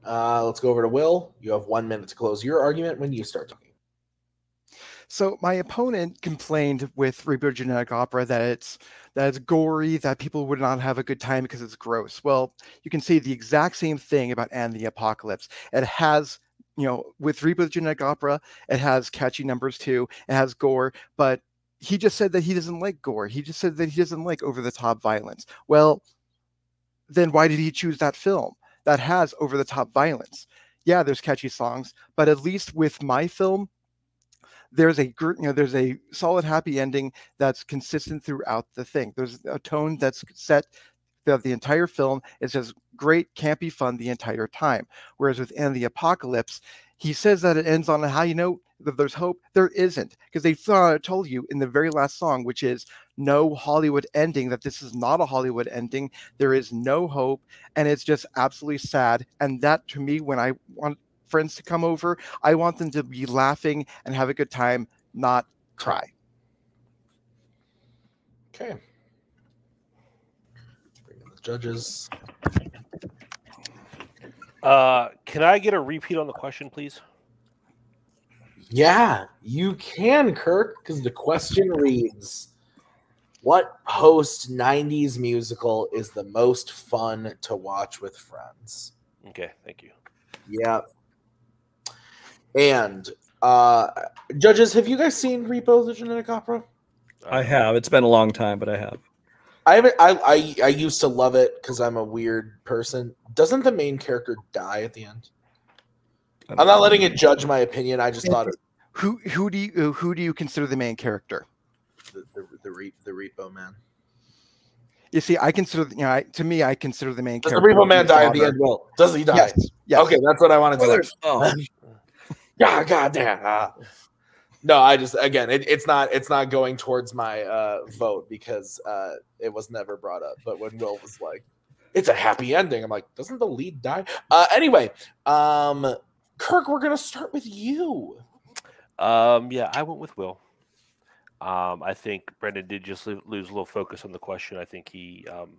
B: Uh, let's go over to Will. You have one minute to close your argument when you start talking.
F: So my opponent complained with Repo Genetic Opera that it's that it's gory, that people would not have a good time because it's gross. Well, you can say the exact same thing about And the Apocalypse. It has, you know, with Repo Genetic Opera, it has catchy numbers too. It has gore, but he just said that he doesn't like gore. He just said that he doesn't like over the top violence. Well, then why did he choose that film that has over the top violence? Yeah, there's catchy songs, but at least with my film, there's a you know there's a solid happy ending that's consistent throughout the thing. There's a tone that's set throughout the entire film. It's just great, campy fun the entire time. Whereas with Anna the Apocalypse, he says that it ends on a high note that there's hope. There isn't because they told you in the very last song, which is no Hollywood ending, that this is not a Hollywood ending. There is no hope, and it's just absolutely sad. And that to me, when I want friends to come over, I want them to be laughing and have a good time, not cry.
B: Okay. Bring in the judges.
C: Uh, can I get a repeat on the question, please?
B: Yeah, you can, Kirk, because the question reads What post 90s musical is the most fun to watch with friends?
C: Okay, thank you.
B: Yeah. And uh judges, have you guys seen Repo the Genetic Opera?
D: I have. It's been a long time, but I have.
B: I haven't I I, I used to love it because I'm a weird person. Doesn't the main character die at the end?
D: I
B: I'm
D: don't
B: letting it judge my opinion. I just thought it,
F: Who who do you who do you consider the main character?
B: the the, the, re, the repo man.
F: You see, I consider you know I, to me I consider the main
B: Does the repo man
F: the
B: die at the end? Will does he die?
F: Yes. Yes.
B: Okay, that's what I wanted to know.
D: Oh, [LAUGHS]
B: Yeah, goddamn. Ah. no, I just again, it, it's not it's not going towards my uh, vote because uh, it was never brought up. But when Will was like, "It's a happy ending," I'm like, "Doesn't the lead die?" Uh, anyway, um, Kirk, we're gonna start with you.
C: Um, yeah, I went with Will. Um, I think Brandon did just lose a little focus on the question. I think he um,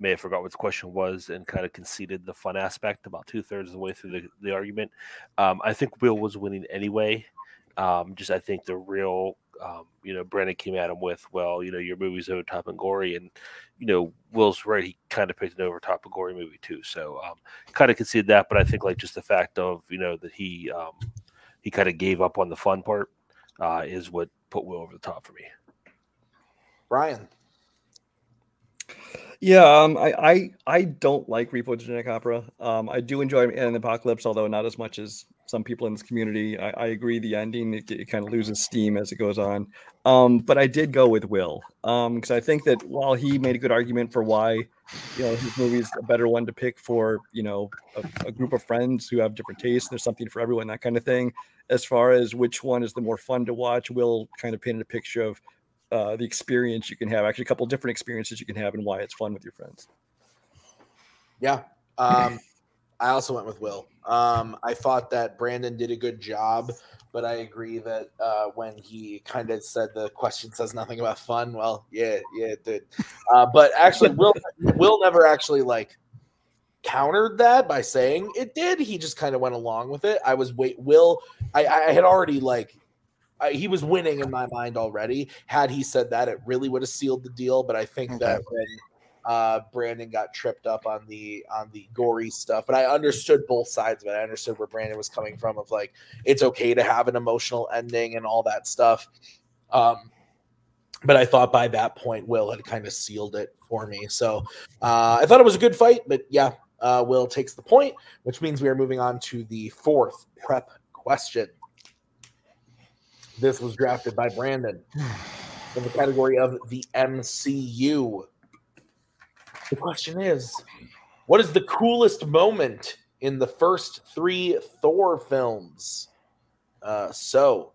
C: may have forgot what the question was and kind of conceded the fun aspect about two thirds of the way through the, the argument. Um, I think Will was winning anyway. Um, just I think the real, um, you know, Brandon came at him with, well, you know, your movie's over top and gory, and you know, Will's right. He kind of picked an over top and gory movie too, so um, kind of conceded that. But I think like just the fact of you know that he he kind of gave up on the fun part uh, is what put Will over the top for me.
B: Brian.
D: Yeah, um, I, I I don't like Repo Genetic Opera. Um, I do enjoy Anna Apocalypse, although not as much as some people in this community. I, I agree the ending it, it kind of loses steam as it goes on. Um, but I did go with Will because I think that while he made a good argument for why you know his movie is a better one to pick for you know a, a group of friends who have different tastes. There's something for everyone, that kind of thing. As far as which one is the more fun to watch, Will kind of painted a picture of uh, the experience you can have. Actually, a couple different experiences you can have and why it's fun with your friends.
B: Yeah. Um, I also went with Will. Um, I thought that Brandon did a good job, but I agree that uh, when he kind of said the question says nothing about fun, well, yeah, yeah, it did. Uh, but actually, [LAUGHS] Will Will never actually like countered that by saying it did. He just kind of went along with it. I was wait. Will I, I had already like I, he was winning in my mind already. Had he said that, it really would have sealed the deal. But I think
F: Okay.
B: that when uh, Brandon got tripped up on the on the gory stuff, but I understood both sides of it. I understood where Brandon was coming from. Of like, it's okay to have an emotional ending and all that stuff. Um, but I thought by that point, Will had kind of sealed it for me. So uh, I thought it was a good fight. But yeah, uh, Will takes the point, which means we are moving on to the fourth prep question. This was drafted by Brandon in the category of the MCU. The question is what is the coolest moment in the first three Thor films? Uh, so,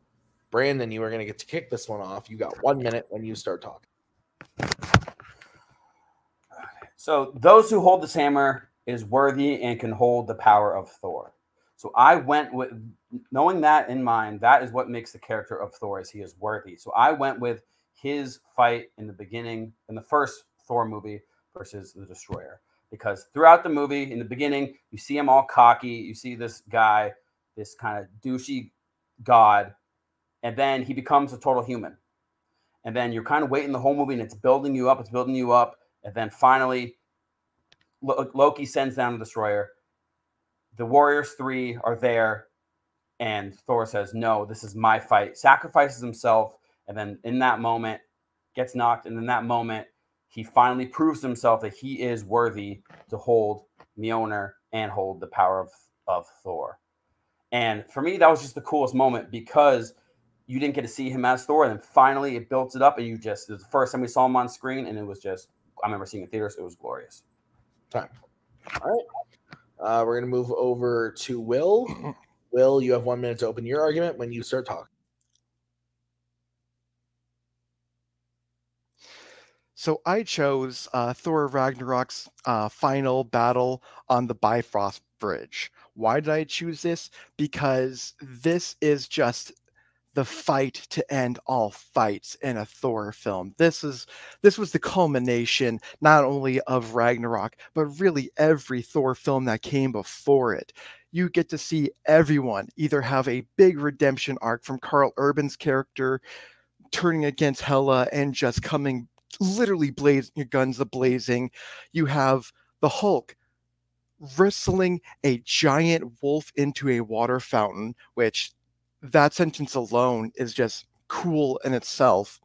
B: Brandon, you are going to get to kick this one off. You got one minute when you start talking.
E: So those who hold this hammer is worthy and can hold the power of Thor. So I went with knowing that in mind. That is what makes the character of Thor is he is worthy. So I went with his fight in the beginning in the first Thor movie versus the Destroyer because throughout the movie in the beginning you see him all cocky. You see this guy, this kind of douchey god, and then he becomes a total human. And then you're kind of waiting the whole movie and it's building you up. It's building you up. And then finally, Lo- Loki sends down the destroyer. The Warriors three are there, and Thor says, "No, this is my fight." Sacrifices himself, and then in that moment, gets knocked. And in that moment, he finally proves himself that he is worthy to hold Mjolnir and hold the power of of Thor. And for me, that was just the coolest moment because you didn't get to see him as Thor, and then finally it built it up, and you just it was the first time we saw him on screen, and it was just I remember seeing it in theaters. It was glorious.
B: Time. All right. Uh, we're going to move over to Will. Will, you have one minute to open your argument when you start talking.
F: So I chose uh, Thor Ragnarok's uh, final battle on the Bifrost Bridge. Why did I choose this? Because this is just the fight to end all fights in a Thor film. This is this was the culmination not only of Ragnarok, but really every Thor film that came before it. You get to see everyone either have a big redemption arc from Karl Urban's character turning against Hela and just coming literally blaze your guns a blazing. You have the Hulk wrestling a giant wolf into a water fountain, which that sentence alone is just cool in itself.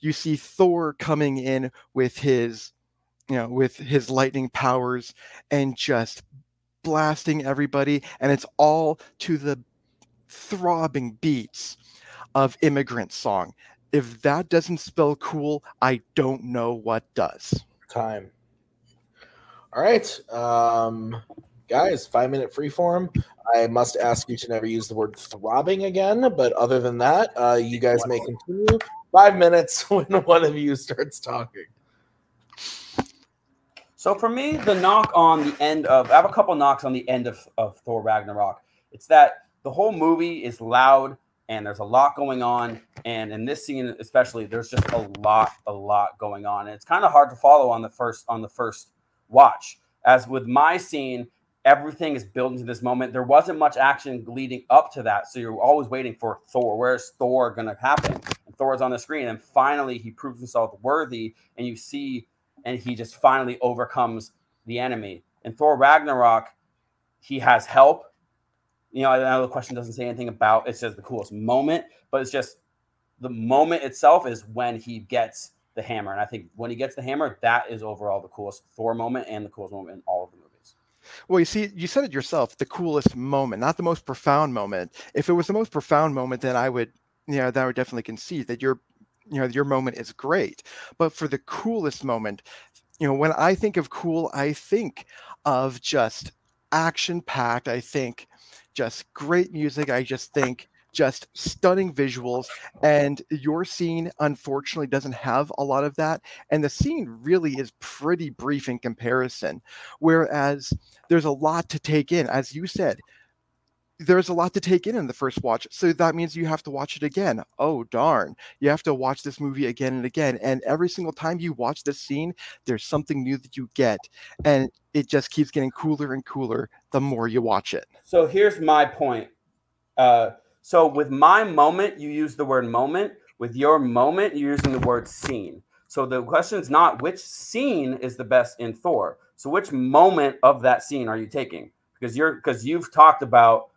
F: You see Thor coming in with his, you know, with his lightning powers and just blasting everybody, and it's all to the throbbing beats of Immigrant Song. If that doesn't spell cool, I don't know what does.
B: Time. All right. Um, guys, five minute free form. I must ask you to never use the word throbbing again. But other than that, uh, you guys may continue. Five minutes [LAUGHS] when one of you starts talking.
E: So for me, the knock on the end of I have a couple knocks on the end of, of Thor Ragnarok. It's that the whole movie is loud and there's a lot going on. And in this scene especially, there's just a lot, a lot going on. And it's kind of hard to follow on the first on the first watch. As with my scene, everything is building to this moment. There wasn't much action leading up to that, so you're always waiting for Thor. Where's Thor to happen? And Thor's on the screen, and finally he proves himself worthy, and you see, and he just finally overcomes the enemy. In Thor Ragnarok, he has help. You know, I know the question doesn't say anything about it says the coolest moment, but it's just the moment itself is when he gets the hammer. And I think when he gets the hammer, that is overall the coolest Thor moment and the coolest moment in all of the movies.
F: Well, you see, you said it yourself, the coolest moment, not the most profound moment. If it was the most profound moment, then I would, you know, that would definitely concede that your, you know, your moment is great. But for the coolest moment, you know, when I think of cool, I think of just action packed. I think just great music. I just think just stunning visuals. And your scene, unfortunately, doesn't have a lot of that. And the scene really is pretty brief in comparison. Whereas there's a lot to take in. As you said, there's a lot to take in in the first watch. So that means you have to watch it again. Oh, darn. You have to watch this movie again and again. And every single time you watch this scene, there's something new that you get. And it just keeps getting cooler and cooler the more you watch it.
E: So here's my point. Uh, so with my moment, you use the word moment. With your moment, you're using the word scene. So the question is not which scene is the best in Thor. So which moment of that scene are you taking? Because you're because you've talked about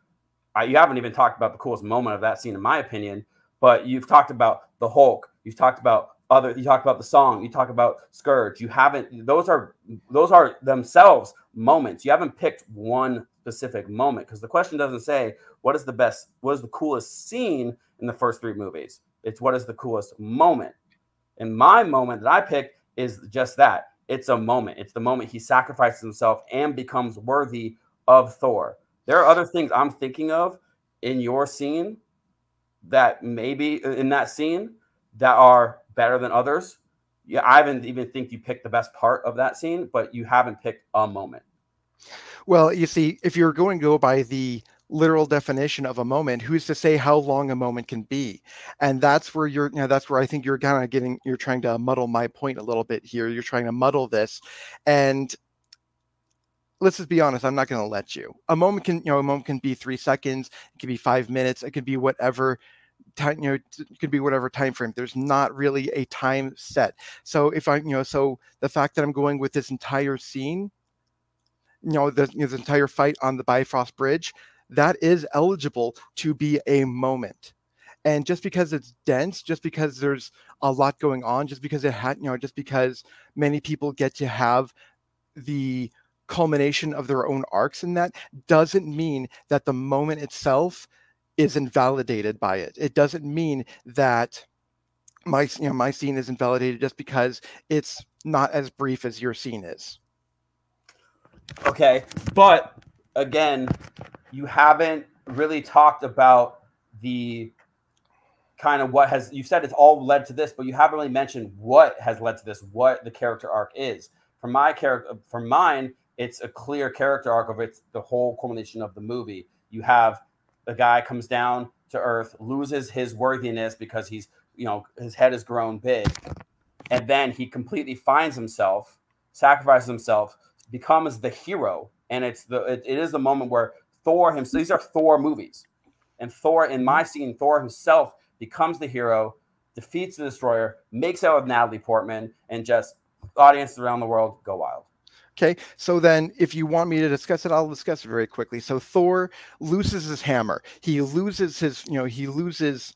E: uh, you haven't even talked about the coolest moment of that scene, in my opinion. But you've talked about the Hulk. You've talked about other. You talked about the song. You talk about Scourge. You haven't. Those are those are themselves moments. You haven't picked one specific moment because the question doesn't say what is the best, what is the coolest scene in the first three movies. It's what is the coolest moment. And my moment that I picked is just that. It's a moment. It's the moment he sacrifices himself and becomes worthy of Thor. There are other things I'm thinking of in your scene that maybe uh, in that scene that are better than others. Yeah, I haven't even think you picked the best part of that scene, but you haven't picked a moment.
F: Well, you see, if you're going to go by the literal definition of a moment, who's to say how long a moment can be? And that's where you're, you know, that's where I think you're kind of getting, you're trying to muddle my point a little bit here. You're trying to muddle this. And let's just be honest, I'm not going to let you. A moment can, you know, a moment can be three seconds, it can be five minutes, it could be whatever time, you know, it could be whatever time frame. There's not really a time set. So if I, you know, so the fact that I'm going with this entire scene, you know, the, you know, this entire fight on the Bifrost Bridge, that is eligible to be a moment. And just because it's dense, just because there's a lot going on, just because it had, you know, just because many people get to have the culmination of their own arcs in that doesn't mean that the moment itself is invalidated by it. It doesn't mean that my you know my scene is invalidated just because it's not as brief as your scene is.
E: Okay, but again, you haven't really talked about the kind of what has you said it's all led to this, but you haven't really mentioned what has led to this, what the character arc is. For my character, for mine, it's a clear character arc of it's the whole culmination of the movie. You have the guy comes down to earth, loses his worthiness because he's you know his head has grown big, and then he completely finds himself, sacrifices himself, becomes the hero, and it's the it, it is the moment where Thor himself. These are Thor movies, and Thor in my mm-hmm. scene, Thor himself becomes the hero, defeats the destroyer, makes out with Natalie Portman, and just audiences around the world go wild.
F: Okay, so then if you want me to discuss it, I'll discuss it very quickly. So Thor loses his hammer. He loses his, you know, he loses,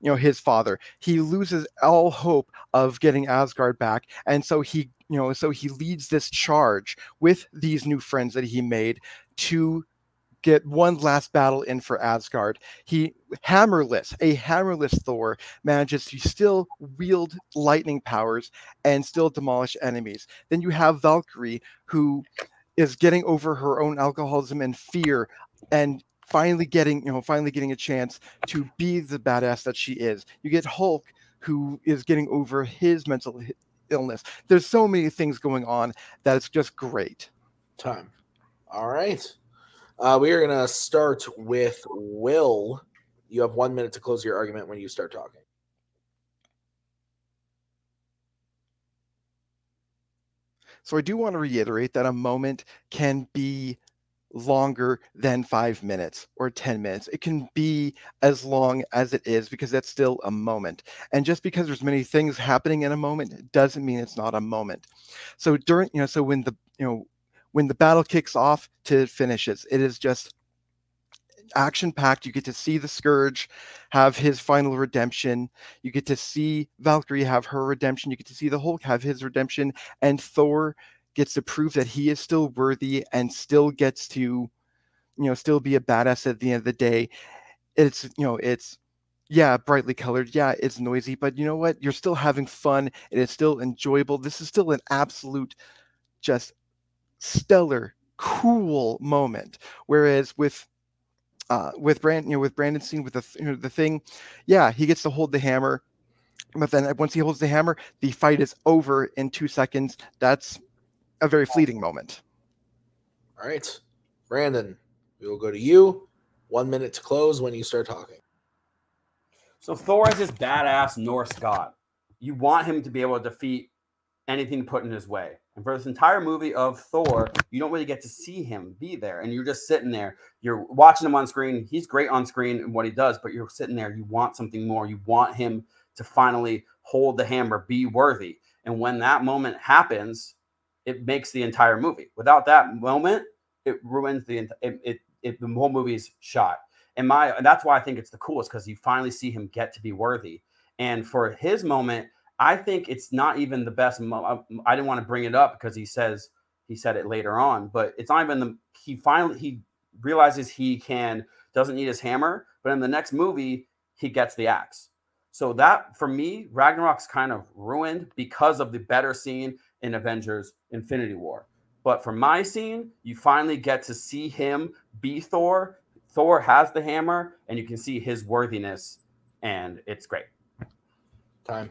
F: you know, his father. He loses all hope of getting Asgard back, and so he, you know, so he leads this charge with these new friends that he made to get one last battle in for Asgard. He hammerless, a hammerless Thor manages to still wield lightning powers and still demolish enemies. Then you have Valkyrie who is getting over her own alcoholism and fear and finally getting, you know, finally getting a chance to be the badass that she is. You get Hulk who is getting over his mental illness. There's so many things going on that it's just great.
B: Time. All right. Uh, we are going to start with Will. You have one minute to close your argument when you start talking.
F: So I do want to reiterate that a moment can be longer than five minutes or 10 minutes. It can be as long as it is because that's still a moment. And just because there's many things happening in a moment doesn't mean it's not a moment. So during, you know, so when the, you know, when the battle kicks off to finishes, it is just action packed. You get to see the Scourge have his final redemption. You get to see Valkyrie have her redemption. You get to see the Hulk have his redemption. And Thor gets to prove that he is still worthy and still gets to, you know, still be a badass at the end of the day. It's, you know, it's, yeah, brightly colored. Yeah, it's noisy, but you know what? You're still having fun. It is still enjoyable. This is still an absolute, just stellar, cool moment. Whereas with uh, with Brand, you know, with Brandon scene with the you know, the thing, yeah, he gets to hold the hammer, but then once he holds the hammer, the fight is over in two seconds. That's a very fleeting moment.
B: All right, Brandon, we will go to you. One minute to close when you start talking.
E: So Thor is this badass Norse god. You want him to be able to defeat anything put in his way. And for this entire movie of Thor, you don't really get to see him be there. And you're just sitting there. You're watching him on screen. He's great on screen and what he does, but you're sitting there. You want something more. You want him to finally hold the hammer, be worthy. And when that moment happens, it makes the entire movie. Without that moment, it ruins the it, it, it the whole movie's shot. And my and that's why I think it's the coolest because you finally see him get to be worthy. And for his moment, I think it's not even the best. Mo- um, I didn't want to bring it up because he says he said it later on, but it's not even the. He finally he realizes he can doesn't need his hammer, but in the next movie he gets the axe. So that for me, Ragnarok's kind of ruined because of the better scene in Avengers Infinity War. But for my scene, you finally get to see him be Thor. Thor has the hammer, and you can see his worthiness, and it's great.
B: Time.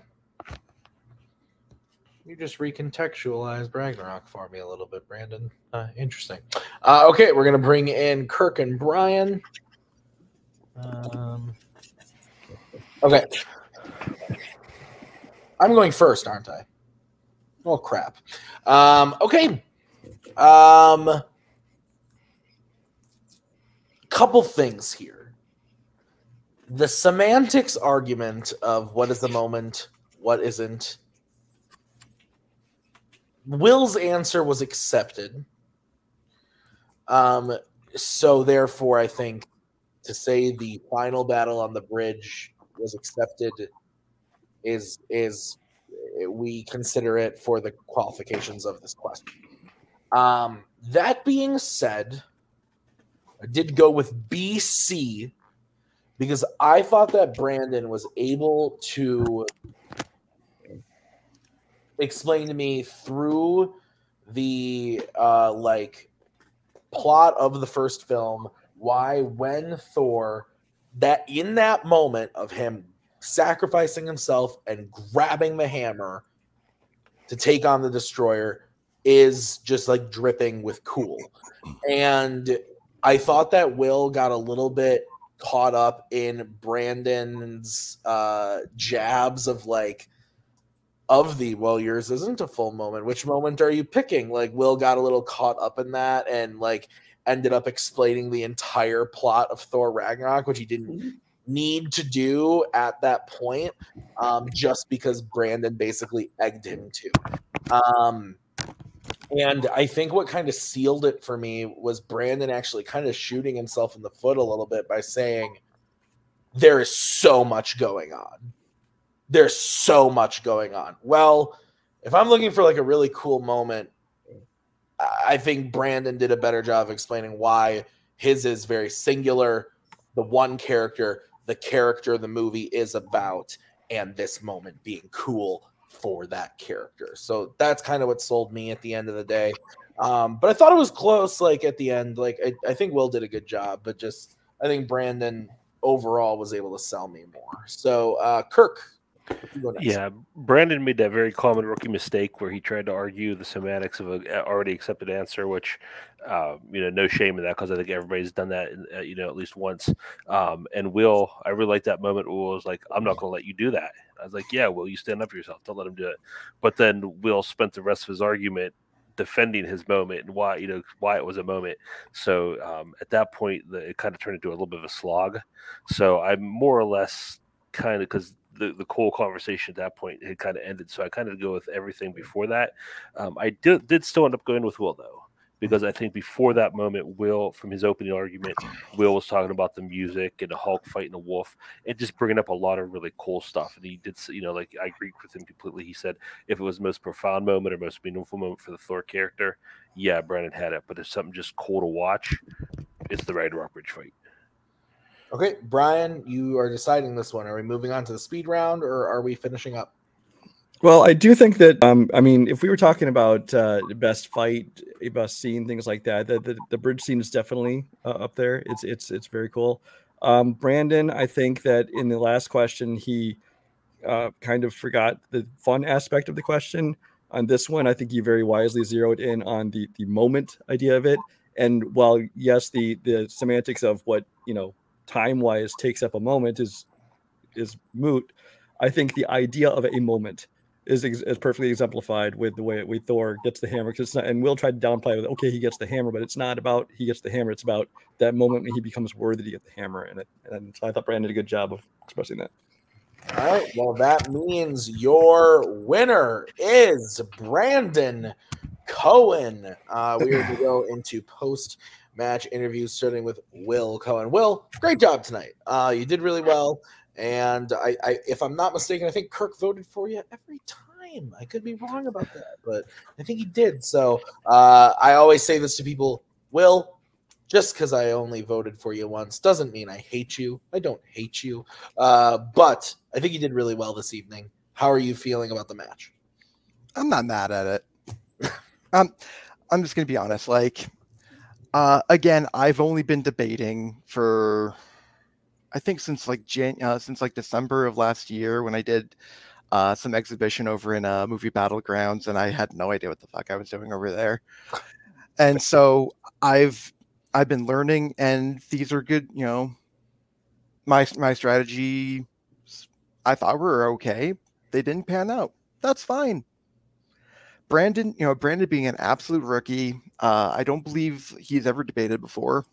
B: You just recontextualized Ragnarok for me a little bit, Brandon. Uh, interesting. Uh, okay, we're gonna bring in Kirk and Brian. Um, okay, I'm going first, aren't I? Oh crap. Um, okay. Um, couple things here. The semantics argument of what is the moment, what isn't. Will's answer was accepted. Um, so therefore, I think to say the final battle on the bridge was accepted is is we consider it for the qualifications of this question. Um, that being said, I did go with BC because I thought that Brandon was able to explain to me through the uh, like plot of the first film why when Thor that in that moment of him sacrificing himself and grabbing the hammer to take on the destroyer is just like dripping with cool. And I thought that Will got a little bit caught up in Brandon's uh jabs of like of the well yours isn't a full moment which moment are you picking like will got a little caught up in that and like ended up explaining the entire plot of thor ragnarok which he didn't need to do at that point um, just because Brandon basically egged him to. Um, and I think what kind of sealed it for me was Brandon actually kind of shooting himself in the foot a little bit by saying, There is so much going on. There's so much going on. Well, if I'm looking for like a really cool moment, I think Brandon did a better job explaining why his is very singular, the one character the character the movie is about and this moment being cool for that character. So that's kind of what sold me at the end of the day. Um, but I thought it was close, like at the end. Like I, I think Will did a good job, but just I think Brandon overall was able to sell me more. So uh Kirk,
C: yeah, Brandon made that very common rookie mistake where he tried to argue the semantics of a already accepted answer, which, uh, you know, no shame in that because I think everybody's done that, uh, you know, at least once. Um, and Will, I really like that moment. Will was like, "I'm not going to let you do that." I was like, "Yeah, Will, you stand up for yourself. Don't let him do it." But then Will spent the rest of his argument defending his moment and why you know why it was a moment. So um, at that point, the, it kind of turned into a little bit of a slog. So I'm more or less kind of because the, the Cole conversation at that point had kind of ended. So I kind of go with everything before that. Um, I did did still end up going with Will though because I think before that moment, Will, from his opening argument, Will was talking about the music and the Hulk fighting the wolf and just bringing up a lot of really cool stuff. And he did, you know, like I agreed with him completely. He said if it was the most profound moment or most meaningful moment for the Thor character, yeah, Brandon had it. But if something just cool to watch, it's the Ragnarok bridge fight.
B: Okay, Brian, you are deciding this one. Are we moving on to the speed round or are we finishing up?
D: Well, I do think that um, I mean, if we were talking about uh, best fight, best scene, things like that, the the, the bridge scene is definitely uh, up there. It's it's it's very cool. Um, Brandon, I think that in the last question he uh, kind of forgot the fun aspect of the question. On this one, I think he very wisely zeroed in on the the moment idea of it. And while yes, the the semantics of what you know time wise takes up a moment is is moot. I think the idea of a moment is, is perfectly exemplified with the way with Thor gets the hammer. Because and Will tried to downplay with okay, he gets the hammer, but it's not about he gets the hammer. It's about that moment when he becomes worthy to get the hammer. And it, and so I thought Brandon did a good job of expressing that.
B: All right. Well, that means your winner is Brandon Cohen. Uh, we are going to go into post match interviews, starting with Will Cohen. Will, great job tonight. Uh, you did really well. And I, I, if I'm not mistaken, I think Kirk voted for you every time. I could be wrong about that, but I think he did. So uh, I always say this to people: Will, just because I only voted for you once doesn't mean I hate you. I don't hate you, uh, but I think you did really well this evening. How are you feeling about the match?
F: I'm not mad at it. [LAUGHS] um, I'm just gonna be honest. Like, uh, again, I've only been debating for I think since like Jan- uh, since like December of last year when I did uh, some exhibition over in uh, movie battlegrounds and I had no idea what the fuck I was doing over there. And so I've I've been learning and these are good, you know, my my strategy I thought were okay. They didn't pan out. That's fine. Brandon, you know, Brandon being an absolute rookie, uh, I don't believe he's ever debated before.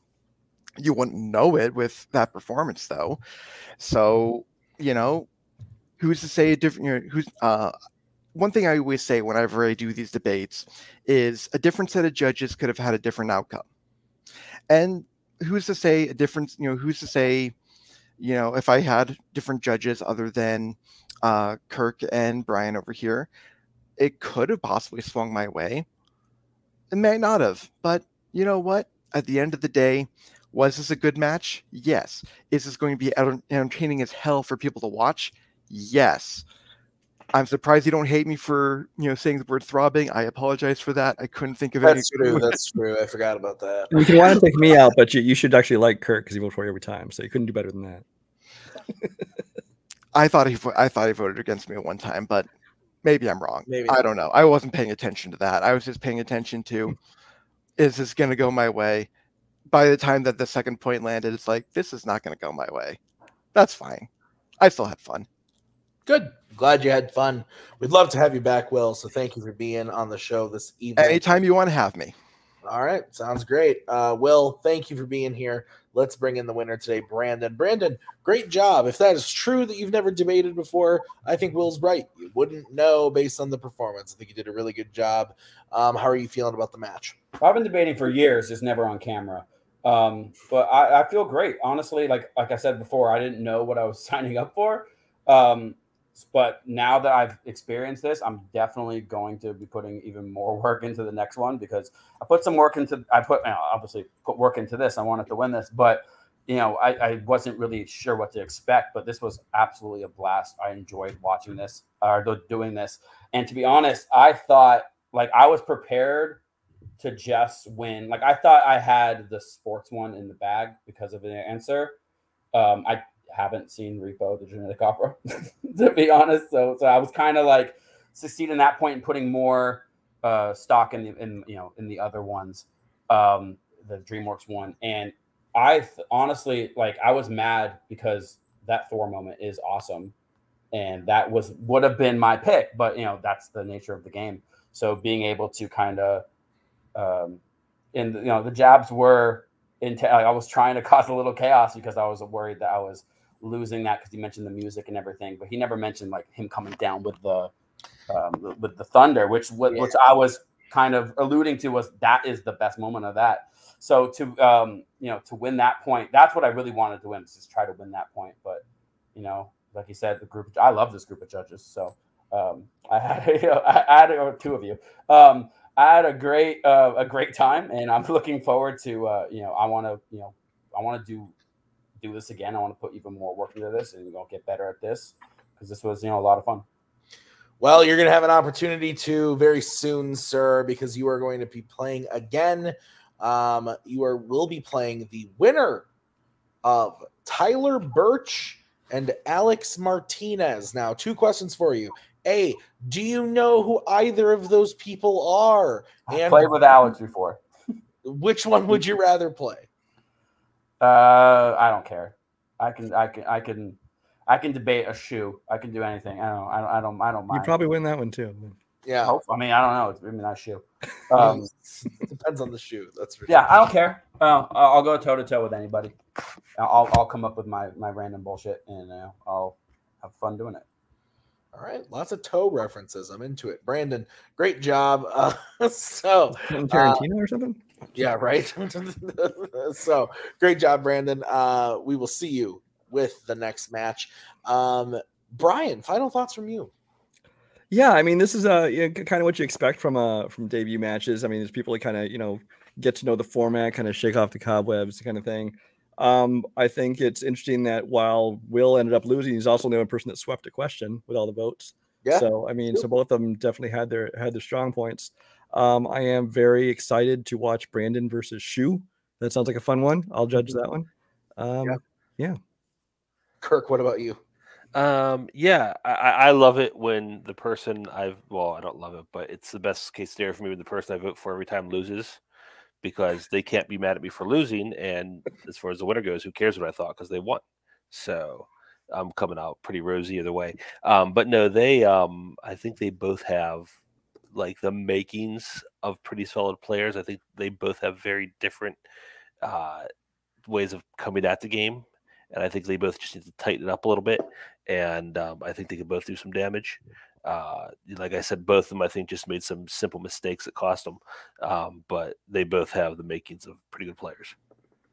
F: You wouldn't know it with that performance though. So you know who's to say a different you know who's uh one thing i always say whenever i do these debates is a different set of judges could have had a different outcome. And who's to say a difference you know who's to say you know if i had different judges other than uh kirk and brian over here it could have possibly swung my way it may not have but you know what at the end of the day was this a good match? Yes. Is this going to be entertaining as hell for people to watch? Yes. I'm surprised you don't hate me for you know saying the word throbbing. I apologize for that. I couldn't think of anything.
B: That's
F: any.
B: true. That's true. I forgot about that.
D: You can want to take me out, but you, you should actually like Kirk because he votes for you every time. So you couldn't do better than that. [LAUGHS]
F: I thought he I thought he voted against me at one time, but maybe I'm wrong.
B: Maybe
F: I don't know. I wasn't paying attention to that. I was just paying attention to hmm. is this going to go my way? By the time that the second point landed, it's like this is not going to go my way. That's fine. I still had fun.
B: Good. Glad you had fun. We'd love to have you back, Will. So thank you for being on the show this evening.
F: Anytime you want to have me.
B: All right, sounds great. Uh, Will, thank you for being here. Let's bring in the winner today, Brandon. Brandon, great job. If that is true that you've never debated before, I think Will's right. You wouldn't know based on the performance. I think you did a really good job. Um, how are you feeling about the match?
E: I've been debating for years, just never on camera. Um, but I, I feel great, honestly. Like like I said before, I didn't know what I was [LAUGHS] signing up for. Um, but now that I've experienced this, I'm definitely going to be putting even more [LAUGHS] work into the next one because I put some work into. I put you know, obviously put work into this. I wanted to win this, but you know I, I wasn't really sure what to expect. But this was absolutely a blast. I enjoyed watching this or doing this, and to be honest, I thought like I was prepared to just win. Like I thought I had the sports one in the bag because of the answer. Um, I haven't seen Repo, the genetic opera, [LAUGHS] to be honest. So, so I was kind of like succeeding that point and putting more uh, stock in the in you know in the other ones, um, the DreamWorks one. And I th- honestly like I was mad because that Thor moment is awesome, and that was would have been my pick. But you know that's the nature of the game. So being able to kind of Um, and you know the jabs were into. I was trying to [LAUGHS] cause a little chaos because I was worried that I was losing that because he mentioned the music and everything, but he never mentioned like him coming down with the um, with the thunder, which which I was kind of alluding to was that is the best moment of that. So to um, you know to win that point, that's what I really wanted to win. Was just try to win that point. But you know, like you said, the group. I love this group of judges. So um, [LAUGHS] I had you know, I had or two of you. Um, I had a great uh, a great time, and I'm [LAUGHS] looking forward to uh, you know I want to you know I want to do do this again. I want to put even more work into this and go get better at this because this was you know a lot of fun.
B: Well, you're going to have an opportunity to very soon, sir, because you are going to be playing again. Um, you are will be playing the winner of Tyler Birch and Alex Martinez. Now, two questions for you. A, do you know who either of those people are?
E: And played with Alex before. [LAUGHS]
B: Which one would you rather play?
E: Uh, I don't care. I can, I can, I can, I can debate a shoe. I can do anything. I don't, I don't, I don't, I don't mind.
D: You probably win that one too.
B: Yeah.
E: Hope, I mean, I don't know. It's maybe not a shoe. [LAUGHS] Um,
B: depends on the shoe. That's for
E: yeah. Sure. I don't care. Uh, I'll go toe to toe with anybody. I'll, I'll come up with my my random bullshit and uh, I'll have fun doing it.
B: All right, lots of toe references. I'm into it. Brandon, great job. [LAUGHS] Uh, so
D: Tarantino uh, or something.
B: Yeah, right. [LAUGHS] so great job, Brandon. Uh, we will see you with the next match. Um, Brian, final thoughts from you.
D: Yeah, I mean, this is uh, you know, kind of what you expect from uh from debut matches. I mean, there's people that kind of you know get to know the format, kind of shake off the cobwebs, kind of thing. Um, I think it's interesting that while Will ended up losing, he's also the only person that swept a question with all the votes. Yeah. So I mean, so both of them definitely had their had their strong points. Um, I am very excited to watch Brandon versus Shu. That sounds like a fun one. I'll judge that one. Um, yeah. yeah.
B: Kirk, what about you?
C: Um, yeah, I, I love it when the person I've well, I don't love it, but it's the best case scenario for me when the person I vote for every time loses because they can't be mad at me for losing. And as far as the winner goes, who cares what I thought because they won. So I'm coming out pretty rosy either way. Um, but no, they um, I think they both have like the makings of pretty solid players. I think they both have very different uh, ways of coming at the game, and I think they both just need to tighten it up a little bit. And um, I think they can both do some damage. Uh, like I said, both of them I think just made some simple mistakes that cost them, um, but they both have the makings of pretty good players.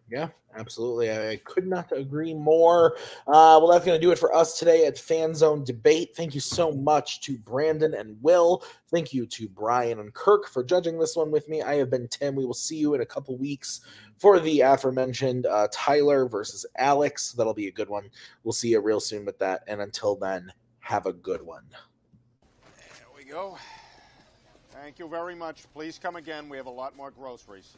B: Yeah, absolutely. I, could not agree more. Uh, well, that's going to do it for us today at Fan Zone Debate. Thank you so much to Brandon and Will. Thank you to Brian and Kirk for judging this one with me. I have been Tim. We will see you in a couple weeks for the aforementioned uh, Tyler versus Alex. That'll be a good one. We'll see you real soon with that. And until then, have a good one.
A: There we go. Thank you very much. Please come again. We have a lot more groceries.